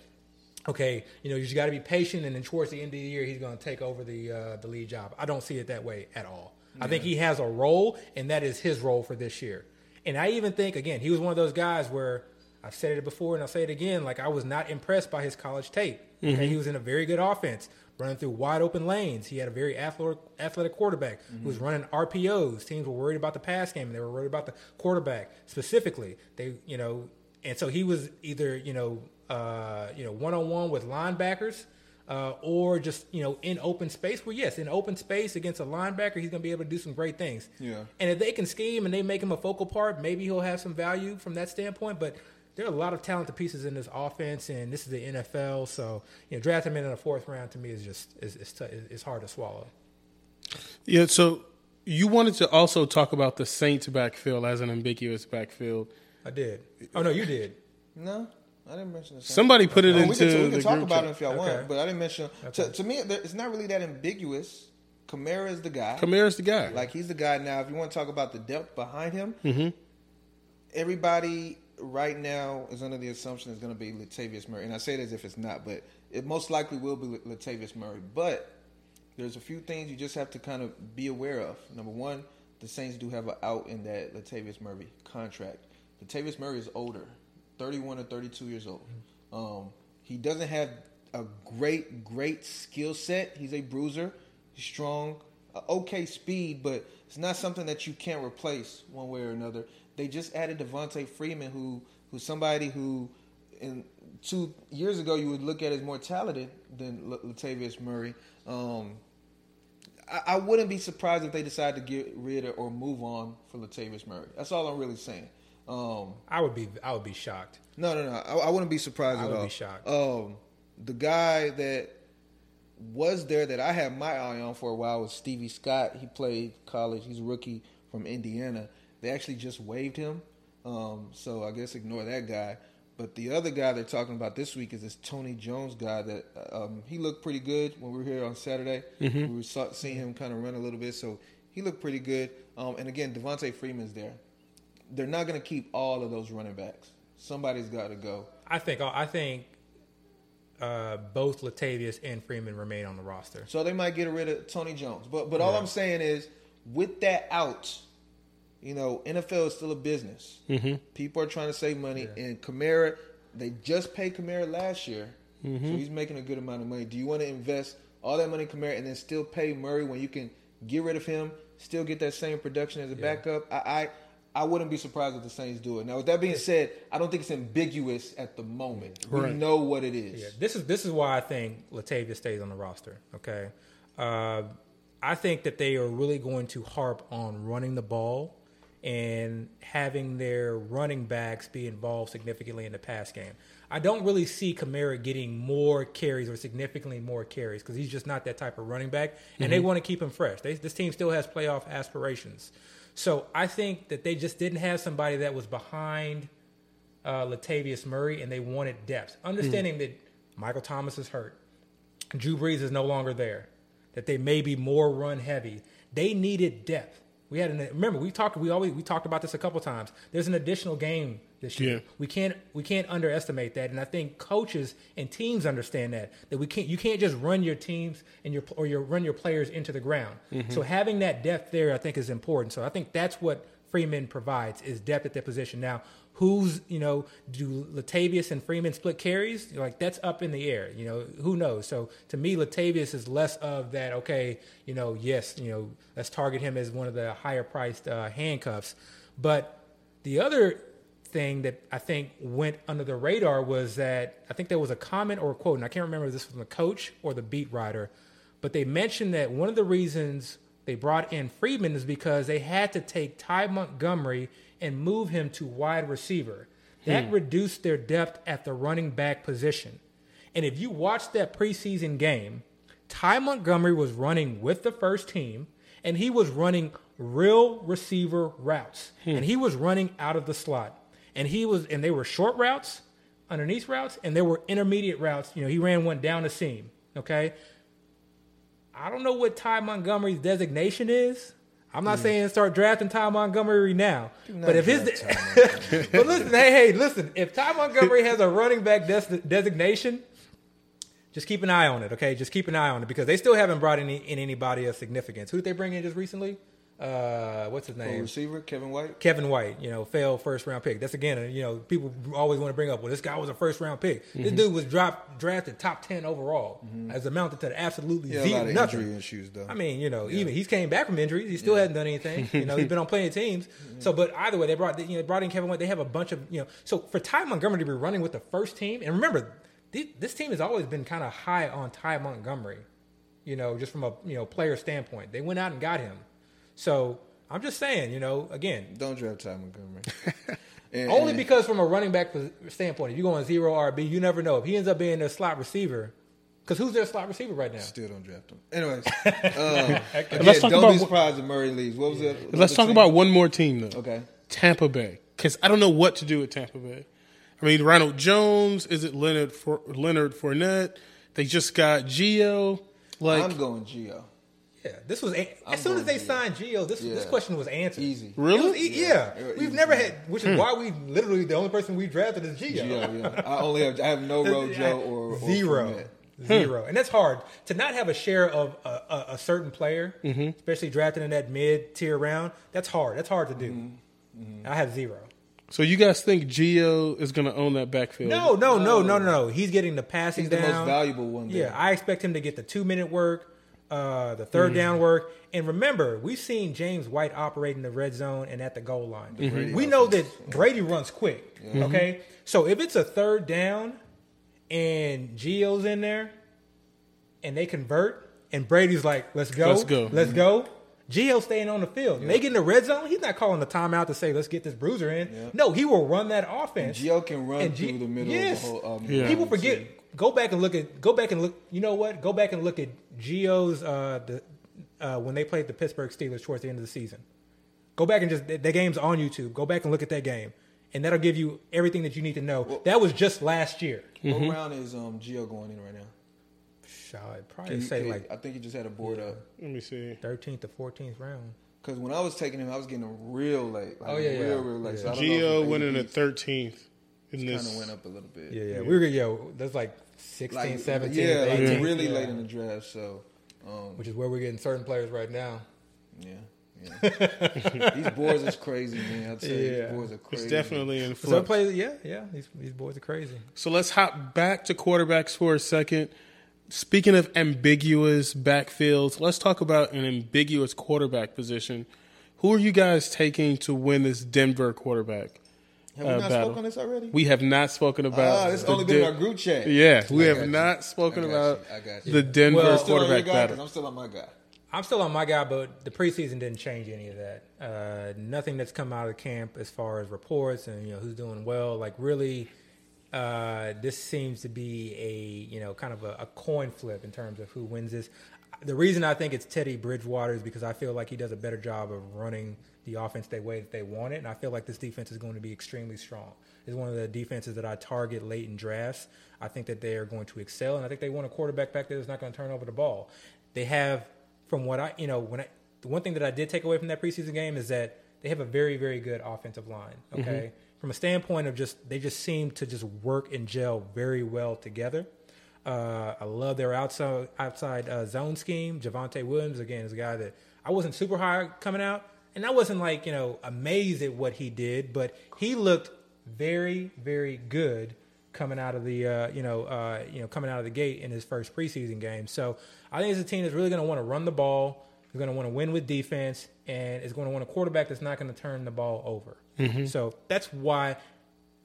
okay, you know, you just got to be patient, and then towards the end of the year, he's going to take over the uh, the lead job. I don't see it that way at all. I think he has a role, and that is his role for this year. And I even think, again, he was one of those guys where I've said it before, and I'll say it again. Like I was not impressed by his college tape. Okay, he was in a very good offense, running through wide open lanes. He had a very athletic, quarterback who was running RPOs. Teams were worried about the pass game, and they were worried about the quarterback specifically. They, you know, and so he was either you know, uh, you know, one on one with linebackers. Uh, or just you know in open space. Well, yes, in open space against a linebacker, he's going to be able to do some great things. Yeah. And if they can scheme and they make him a focal part, maybe he'll have some value from that standpoint. But there are a lot of talented pieces in this offense, and this is the NFL. So you know, drafting him in the fourth round to me is just is is t- it's hard to swallow. Yeah, so you wanted to also talk about the Saints backfield as an ambiguous backfield. I did. Oh no, you did. No, I didn't mention the Saints. Somebody put it Oh, into we can, we the can talk group about it if y'all Okay. want, but I didn't mention. To, Okay. to me, it's not really that ambiguous. Kamara is the guy. Kamara's the guy. Like he's the guy now. If you want to talk about the depth behind him, Mm-hmm. everybody right now is under the assumption it's going to be Latavius Murray, and I say it as if it's not, but it most likely will be Latavius Murray. But there's a few things you just have to kind of be aware of. Number one, the Saints do have an out in that Latavius Murray contract. Latavius Murray is older, 31 or 32 years old. Um, he doesn't have a great, great skill set. He's a bruiser. He's strong, uh, okay speed, but it's not something that you can't replace one way or another. They just added Devonta Freeman, who who's somebody who, in two years ago, you would look at as more talented than L- Latavius Murray. Um, I, I wouldn't be surprised if they decide to get rid of or move on for Latavius Murray. That's all I'm really saying. Um, I would be I would be shocked. no, no, no. I, I wouldn't be surprised at all. I would all. be shocked. Um, the guy that was there that I had my eye on for a while was Stevie Scott. He played college. He's a rookie from Indiana. They actually just waived him, um, so I guess ignore that guy. But the other guy they're talking about this week is this Tony Jones guy that um, he looked pretty good when we were here on Saturday. We were saw, seeing him kind of run a little bit, so he looked pretty good. Um, and again, Devonta Freeman's there. They're not going to keep all of those running backs. Somebody's got to go. I think I think uh, both Latavius and Freeman remain on the roster. So they might get rid of Tony Jones. But but all I'm saying is, with that out, you know, NFL is still a business. Mm-hmm. People are trying to save money, and Kamara, they just paid Kamara last year, so he's making a good amount of money. Do you want to invest all that money in Kamara and then still pay Murray when you can get rid of him, still get that same production as a backup? I. I I wouldn't be surprised if the Saints do it. Now, with that being said, I don't think it's ambiguous at the moment. We know what it is. Yeah, this is this is why I think Latavius stays on the roster. Okay, uh, I think that they are really going to harp on running the ball and having their running backs be involved significantly in the pass game. I don't really see Kamara getting more carries or significantly more carries because he's just not that type of running back, and they want to keep him fresh. They, this team still has playoff aspirations, so I think that they just didn't have somebody that was behind uh, Latavius Murray, and they wanted depth. Understanding that Michael Thomas is hurt, Drew Brees is no longer there, that they may be more run heavy. They needed depth. We had an remember we talked we always we talked about this a couple times. There's an additional game this year. Yeah. We can't we can't underestimate that, and I think coaches and teams understand that that we can't you can't just run your teams and your or your run your players into the ground. Mm-hmm. So having that depth there, I think, is important. So I think that's what Freeman provides is depth at that position. Now, who's you know do Latavius and Freeman split carries? Like that's up in the air. You know who knows. So to me, Latavius is less of that. Okay, you know yes, you know let's target him as one of the higher priced uh, handcuffs. But the other thing that I think went under the radar was that I think there was a comment or a quote, and I can't remember if this was from the coach or the beat writer, but they mentioned that one of the reasons they brought in Freeman is because they had to take Ty Montgomery and move him to wide receiver. That hmm. reduced their depth at the running back position. And if you watch that preseason game, Ty Montgomery was running with the first team, and he was running real receiver routes, hmm. and he was running out of the slot, and he was, and they were short routes, underneath routes, and there were intermediate routes. You know, he ran one down the seam. Okay, I don't know what Ty Montgomery's designation is. I'm not saying start drafting Ty Montgomery now, but if his, but listen, hey, hey, listen, if Ty Montgomery has a running back des- designation, just keep an eye on it, okay? Just keep an eye on it because they still haven't brought any in anybody of significance. Who did they bring in just recently? Uh, what's his For name? receiver Kevin White. Kevin White, you know, failed first round pick. That's again, you know, people always want to bring up, well, this guy was a first round pick. Mm-hmm. This dude was dropped, drafted top ten overall, as amounted to absolutely Yeah, a zero, lot of nothing. injury issues though. I mean, you know, even he's came back from injuries. He still hasn't done anything. You know, he's been on plenty of teams. So, but either way, they brought you know brought in Kevin White. They have a bunch of you know. So for Ty Montgomery to be running with the first team, and remember, this team has always been kind of high on Ty Montgomery. You know, just from a you know player standpoint, they went out and got him. So I'm just saying, you know, again, Don't draft Ty Montgomery. And- only and- because from a running back standpoint, if you go on zero RB, you never know if he ends up being a slot receiver. Because who's their slot receiver right now? Still don't draft him. Anyways, um, again, Let's talk don't about be surprised if Murray leaves. What was it? Let's talk about one more team though. Okay. Tampa Bay, because I don't know what to do with Tampa Bay. I mean, Ronald Jones. Is it Leonard for Leonard Fournette? They just got Gio. Like, I'm going Gio. Yeah, this was a- I'm as soon as they Gio. signed Gio, this this question was answered. Easy. Really? Was e- yeah, Yeah, we've easy. never had, which Hmm. is why we literally the only person we drafted is Gio. Geo, yeah. I only have I have no Rojo or, or zero, Fournette. zero, and that's hard to not have a share of a, a, a certain player, Mm-hmm. especially drafted in that mid tier round. That's hard. That's hard to do. Mm-hmm. I have zero. so you guys think Gio is going to own that backfield? No, no, no, no, no, no. He's getting the passing He's the down. most valuable one. There. Yeah, I expect him to get the two minute work, uh, the Mm. third down work. And remember, we've seen James White operate in the red zone and at the goal line. Brady We know that Brady runs quick. Okay, so if it's a third down and Gio's in there and they convert and Brady's like, "Let's go, Let's go. let's go." Gio staying on the field. They get in the red zone. He's not calling the timeout to say, "Let's get this bruiser in." No, he will run that offense. Gio can run And G- through the middle yes. of the whole. Um, Yeah. People um, forget. City. Go back and look at. Go back and look. You know what? Go back and look at Gio's uh, the uh, when they played the Pittsburgh Steelers towards the end of the season. Go back and just the the game's on YouTube. Go back and look at that game, and that'll give you everything that you need to know. that was just last year. What round is um Gio going in right now? I'd probably Can you- say can like I think he just had a board up. Let me see. 13th to 14th round. Because when I was taking him, I was getting him real late. Like Oh, yeah, real, yeah. real late. Yeah. So Gio know went in the at 13th in kind of went up a little bit. Yeah, yeah. We were yo. That's like 16, like 17, yeah, like 18, really yeah. late in the draft. So, um, Which is where we're getting certain players right now. yeah, yeah. these boys is crazy, man. I tell you, Yeah. these boards are crazy. It's definitely in Some flux. players, yeah, yeah. These these boys are crazy. So let's hop back to quarterbacks for a second. Speaking of ambiguous backfields, let's talk about an ambiguous quarterback position. Who are you guys taking to win this Denver quarterback? Have we uh, not battle. spoken on this already? We have not spoken about. Ah, it's the only been in our group chat. Yeah, we have you. not spoken I got about you. I got you. the Denver Well- Still on your quarterback guy, 'Cause battle. I'm still on my guy. I'm still on my guy, but the preseason didn't change any of that. Uh, nothing that's come out of camp as far as reports and you know who's doing well. Like really, uh, this seems to be a you know kind of a, a coin flip in terms of who wins this. The reason I think it's Teddy Bridgewater is because I feel like he does a better job of running the offense the way that they want it, and I feel like this defense is going to be extremely strong. It's one of the defenses that I target late in drafts. I think that they are going to excel, and I think they want a quarterback back there that's not going to turn over the ball. They have from what I, you know, when I the one thing that I did take away from that preseason game is that they have a very, very good offensive line. Mm-hmm. Okay, from a standpoint of just they just seem to just work and gel very well together. Uh, I love their outside outside uh, zone scheme. Javonte Williams again is a guy that I wasn't super high coming out, and I wasn't like you know amazed at what he did, but he looked very, very good coming out of the uh, you know uh, you know coming out of the gate in his first preseason game. So I think it's a team that's really going to want to run the ball. Is going to want to win with defense, and is going to want a quarterback that's not going to turn the ball over. So that's why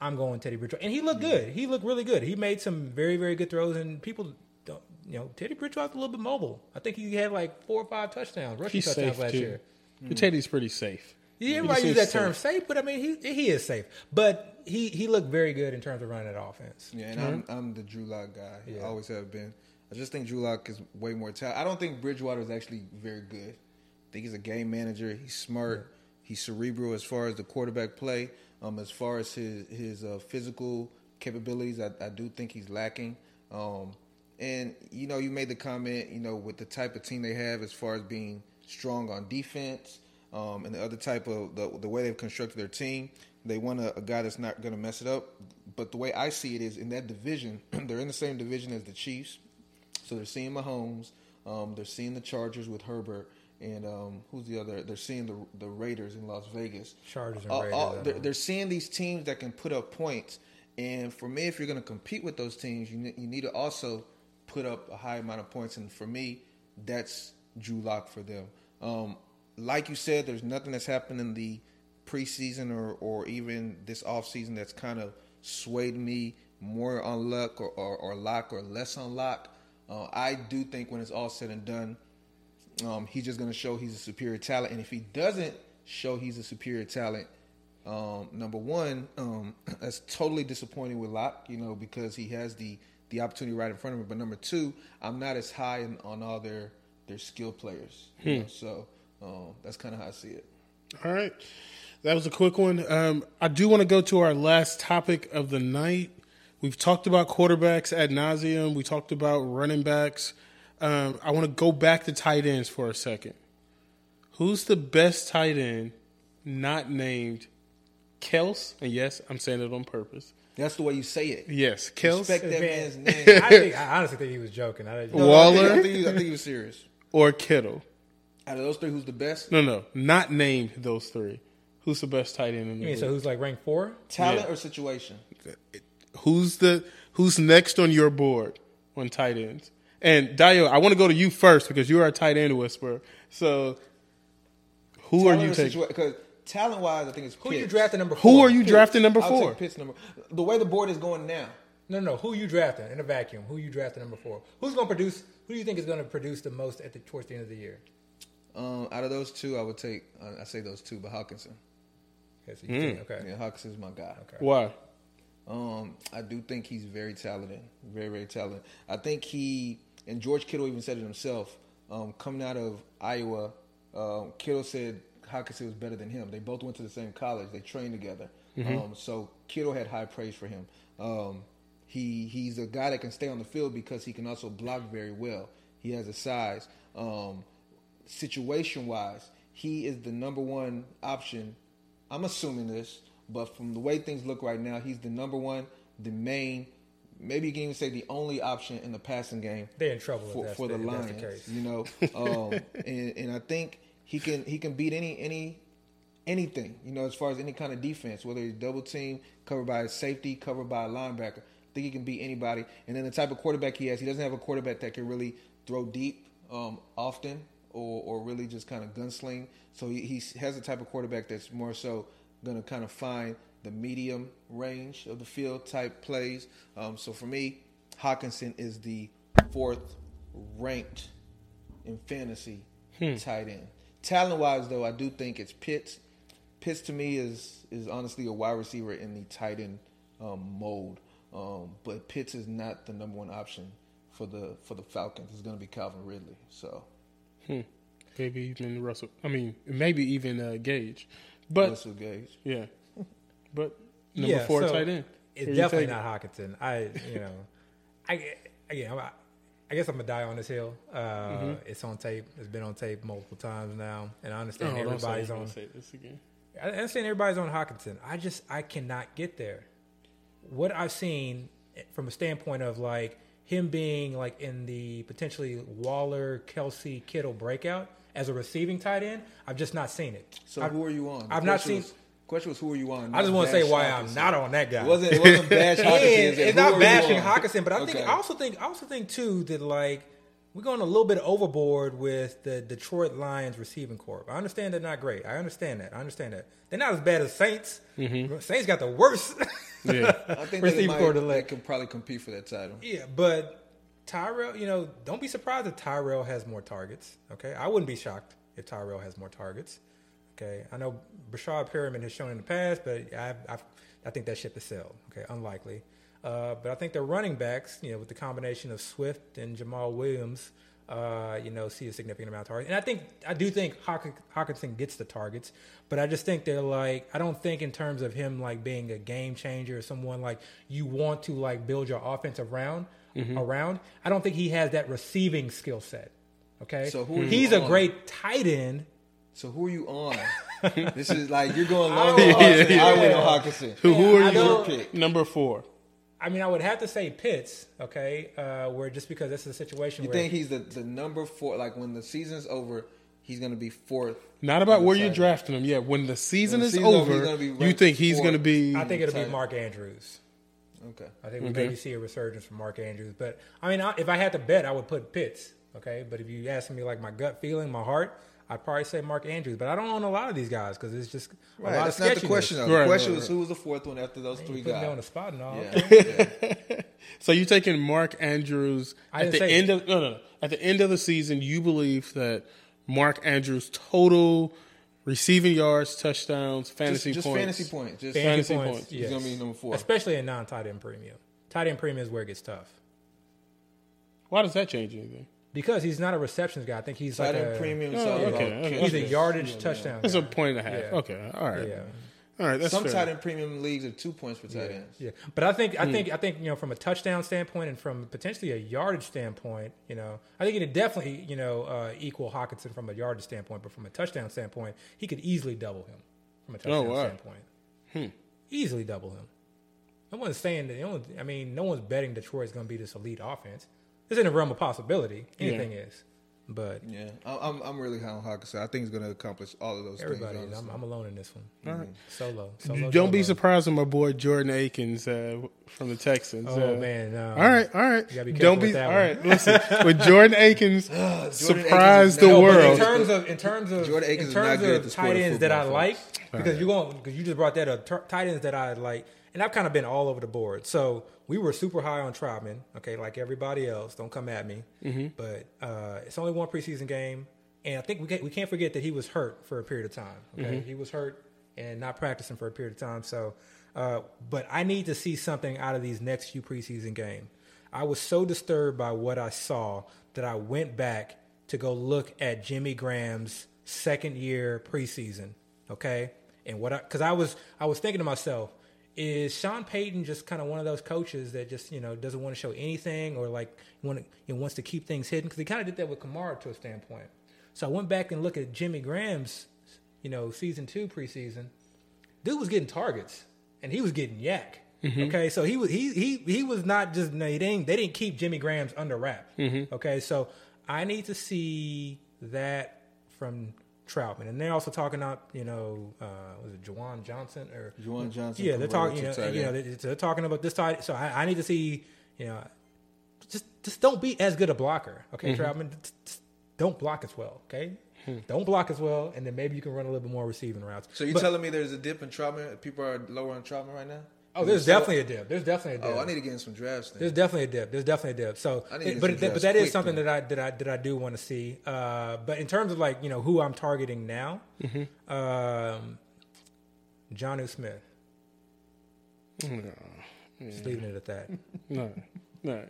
I'm going Teddy Bridgewater, and he looked good. He looked really good. He made some very very good throws, and people don't you know Teddy Bridgewater's a little bit mobile. I think he had like four or five touchdowns, rushing He's touchdowns last too. year. Mm-hmm. But Teddy's pretty safe. Yeah, everybody He use that seems term safe, but I mean he he is safe. But he he looked very good in terms of running that offense. Yeah, and I'm mm-hmm. I'm the Drew Lock guy. Yeah. I always have been. I just think Drew Lock is way more talented. I don't think Bridgewater is actually very good. I think he's a game manager. He's smart. He's cerebral as far as the quarterback play. Um, as far as his his uh, physical capabilities, I, I do think he's lacking. Um, and you know, you made the comment, you know, with the type of team they have, as far as being strong on defense, um, and the other type of the the way they've constructed their team, they want a, a guy that's not going to mess it up. But the way I see it is, in that division, they're in the same division as the Chiefs, so they're seeing Mahomes, um, they're seeing the Chargers with Herbert, and um, who's the other? They're seeing the the Raiders in Las Vegas. Chargers and All- Raiders, all- I they're, they're seeing these teams that can put up points. And for me, if you're going to compete with those teams, you you need to also put up a high amount of points. And for me, that's Drew Lock for them. Um, like you said, there's nothing that's happened in the preseason or, or even this offseason that's kind of swayed me more on luck or, or, or lock or less on lock. Uh, I do think when it's all said and done, um, he's just going to show he's a superior talent. And if he doesn't show he's a superior talent, um, number one, um, that's totally disappointing with Lock, you know, because he has the the opportunity right in front of him. But number two, I'm not as high in, on all their their skill players. You know, so um, that's kind of how I see it. All right. That was a quick one. Um, I do want to go to our last topic of the night. We've talked about quarterbacks ad nauseum. We talked about running backs. Um, I want to go back to tight ends for a second. Who's the best tight end not named Kels? And yes, I'm saying it on purpose. That's the way you say it. Yes, Kels Respect that man's name. I, think, I honestly think he was joking. I, No, Waller? I think, I think, he, I think he was serious. or Kittle? Out of those three, who's the best? No, no, not named those three. Who's the best tight end in the you mean, so who's like ranked four? Talent Yeah. or situation? Who's the who's next on your board on tight ends? And Dayo, I want to go to you first because you are a tight end whisperer. So, who are you taking? Because talent wise, I think it's Who are you drafting number four? Who are you Pitts. drafting number I'll four? take Pitts number. The way the board is going now, No, no. Who you drafting in a vacuum? Who you drafting number four? Who's going to produce? Who do you think is going to produce the most at the towards the end of the year? um, out of those two, I would take. Uh, I say those two, but Hockenson. Okay, so you think, okay. Yeah, Hockenson's my guy. Okay. Why? Um, I do think he's very talented, very very talented. I think he and George Kittle even said it himself. Um, coming out of Iowa, um, Kittle said Hockenson was better than him. They both went to the same college. They trained together. Um, so Kittle had high praise for him. Um, he he's a guy that can stay on the field because he can also block very well. He has a size. Um, situation wise, he is the number one option. I'm assuming this, but from the way things look right now, he's the number one, the main, maybe you can even say the only option in the passing game They're in trouble for, for the- Lions. the. You know, um, and and I think he can he can beat any any anything. You know, as far as any kind of defense, whether he's double team, covered by a safety, covered by a linebacker. I think he can beat anybody. And then the type of quarterback he has, he doesn't have a quarterback that can really throw deep um, often or, or really just kind of gunsling. So he, he has a type of quarterback that's more so going to kind of find the medium range of the field type plays. Um, so for me, Hockenson is the fourth ranked in fantasy tight end. Talent wise, though, I do think it's Pitts. Pitts to me is is honestly a wide receiver in the tight end um, mold. Um, but Pitts is not the number one option for the for the Falcons. It's going to be Calvin Ridley. So Maybe even Russell. I mean, maybe even uh, Gage. But Russell Gage. yeah, but number four so tight end. It's Who definitely not Hockenson. I, you know, I again, I'm, I guess I'm gonna die on this hill. Uh, Mm-hmm. It's on tape. It's been on tape multiple times now, and I understand Oh, everybody's on. say this again. I understand everybody's on Hockenson. I just I cannot get there. What I've seen from a standpoint of like him being like in the potentially Waller, Kelce, Kittle breakout as a receiving tight end, I've just not seen it. So I've, who are you on? I've not question seen. Was, question was who are you on? I just want to say why Hockenson. I'm not on that guy. It wasn't. It wasn't bash Hockenson. it's, It said, not who are you bashing on? Hockenson, but I think Okay. I also think I also think too that like we're going a little bit overboard with the Detroit Lions receiving corps. I understand they're not great. I understand that. I understand that they're not as bad as Saints. Mm-hmm. Saints got the worst. Yeah. I think Receiver they might, corps to they let- could probably compete for that title. yeah, but Tyrell, you know, don't be surprised if Tyrell has more targets. Okay, I wouldn't be shocked if Tyrell has more targets. Okay, I know Breshad Perriman has shown in the past, but I, I, I think that ship has sailed. Okay, unlikely. Uh, but I think their running backs, you know, with the combination of Swift and Jamaal Williams, uh, you know, see a significant amount of targets. And I think I do think Hawk- Hockenson gets the targets, but I just think they're like I don't think in terms of him like being a game changer or someone like you want to like build your offense around around. I don't think he has that receiving skill set. Okay, So who he's a great tight end. So who are you on? this is like you're going long I on don't- I yeah. went on Hockenson. Who, who are don't- you? Number four. I mean, I would have to say Pitts. Okay, uh, where just because this is a situation You where think he's the, the number four? Like when the season's over, he's going to be fourth. Not about where you're drafting him. Yeah, when the season When the is season's over, over, gonna you think he's going to be? I think it'll be. Mark Andrews. Okay. I think we Okay. maybe see a resurgence from Mark Andrews. But I mean, I, if I had to bet, I would put Pitts. Okay, but if you ask me like my gut feeling, my heart, I'd probably say Mark Andrews. But I don't own a lot of these guys because it's just a Right. lot That's of not the question. Though. Right, the question right, was who was the fourth one after those You three put me on the guys. spot and all. Yeah. Yeah. So you're taking Mark Andrews at the end of no, no no at the end of the season. You believe that Mark Andrews' total receiving yards, touchdowns, Just, fantasy just points, fantasy points. Just Fantasy Fantasy points. points. He's yes. gonna be number four. especially in non-tight end premium. Tight end premium is where it gets tough Why does that change anything? Because he's not a receptions guy. I think he's tight like a, premium. Oh, is okay, okay. He's a catches. yardage touchdown. That's guy. a point and a half. Yeah. Okay, all right, Yeah. all right. That's Some fair. tight end premium leagues are two points for tight ends. Yeah, but I think Hmm. I think I think you know from a touchdown standpoint and from potentially a yardage standpoint, you know, I think he could definitely you know uh, equal Hockenson from a yardage standpoint, but from a touchdown standpoint, he could easily double him from a touchdown Oh, wow. standpoint. Easily double him. No one's saying that. No one, I mean, no one's betting Detroit's going to be this elite offense. It's in the realm of possibility. Anything is, but Yeah, I- I'm I'm really high on Hockenson. I think he's going to accomplish all of those everybody, things. I'm. I'm alone in this one. Solo, solo. Don't be surprised when my boy Jordan Akins uh, from the Texans. Oh uh, man, no. All right, all right. gotta be Don't be with that all one. right. Listen, when Jordan Akins Akins surprised is the No, world, in terms of in terms of Jordan Akins in is not terms good at of the tight ends that I like folks. because you're going because you just brought that up. T- tight ends that I like, and I've kind of been all over the board. So we were super high on Trautman, okay, like everybody else. Don't come at me, Mm-hmm. but uh, it's only one preseason game, and I think we can't, we can't forget that he was hurt for a period of time. Okay, Mm-hmm. he was hurt and not practicing for a period of time. So, uh, but I need to see something out of these next few preseason games. I was so disturbed by what I saw that I went back to go look at Jimmy Graham's second year preseason. Okay, and what I because I was I was thinking to myself, is Sean Payton just kind of one of those coaches that just you know doesn't want to show anything or like want to, you know, wants to keep things hidden because he kind of did that with Kamara to a standpoint. So I went back and looked at Jimmy Graham's you know season two preseason. Dude was getting targets and he was getting YAC. Mm-hmm. Okay, so he was he he he was not just no, they didn't they didn't keep Jimmy Graham's under wrap. Mm-hmm. Okay, so I need to see that from Trautman, and they're also talking up, you know, uh, was it Jawan Johnson or Juwan Johnson. yeah, they're talking. You know, you know, they're, they're talking about this tight. So I, I need to see, you know, just just don't be as good a blocker, okay, Trautman. Just, just don't block as well, okay. Don't block as well, and then maybe you can run a little bit more receiving routes. So you But- telling me there's a dip in Trautman? People are lower on Trautman right now? Oh, there's So- definitely a dip. There's definitely a dip. Oh, I need to get in some drafts. Then. There's definitely a dip. There's definitely a dip. So, I need to but some but drafts that is quick, something then. that I that I that I do want to see. Uh, but in terms of like you know who I'm targeting now, Mm-hmm. um, Jonnu Smith. Just leaving it at that. no, no.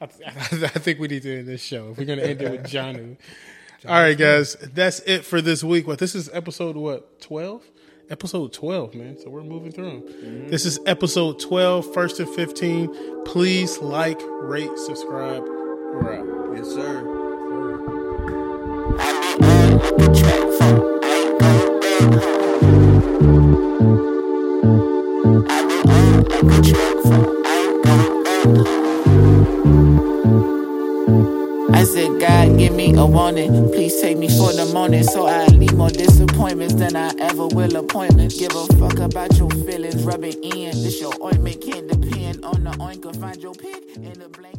I, I think we need to end this show. If we're going to end it with John. All right, guys, that's it for this week. What this is episode what twelve? Episode twelve, man. So we're moving through them. This is episode 12, first and fifteen. Please like, rate, subscribe, Right. Yes, sir. I Me a warning. Please take me for the morning so I leave more disappointments than I ever will appointments. Give a fuck about your feelings, rub it in. This your ointment can't depend on the oinker. Find your pick in the blanket.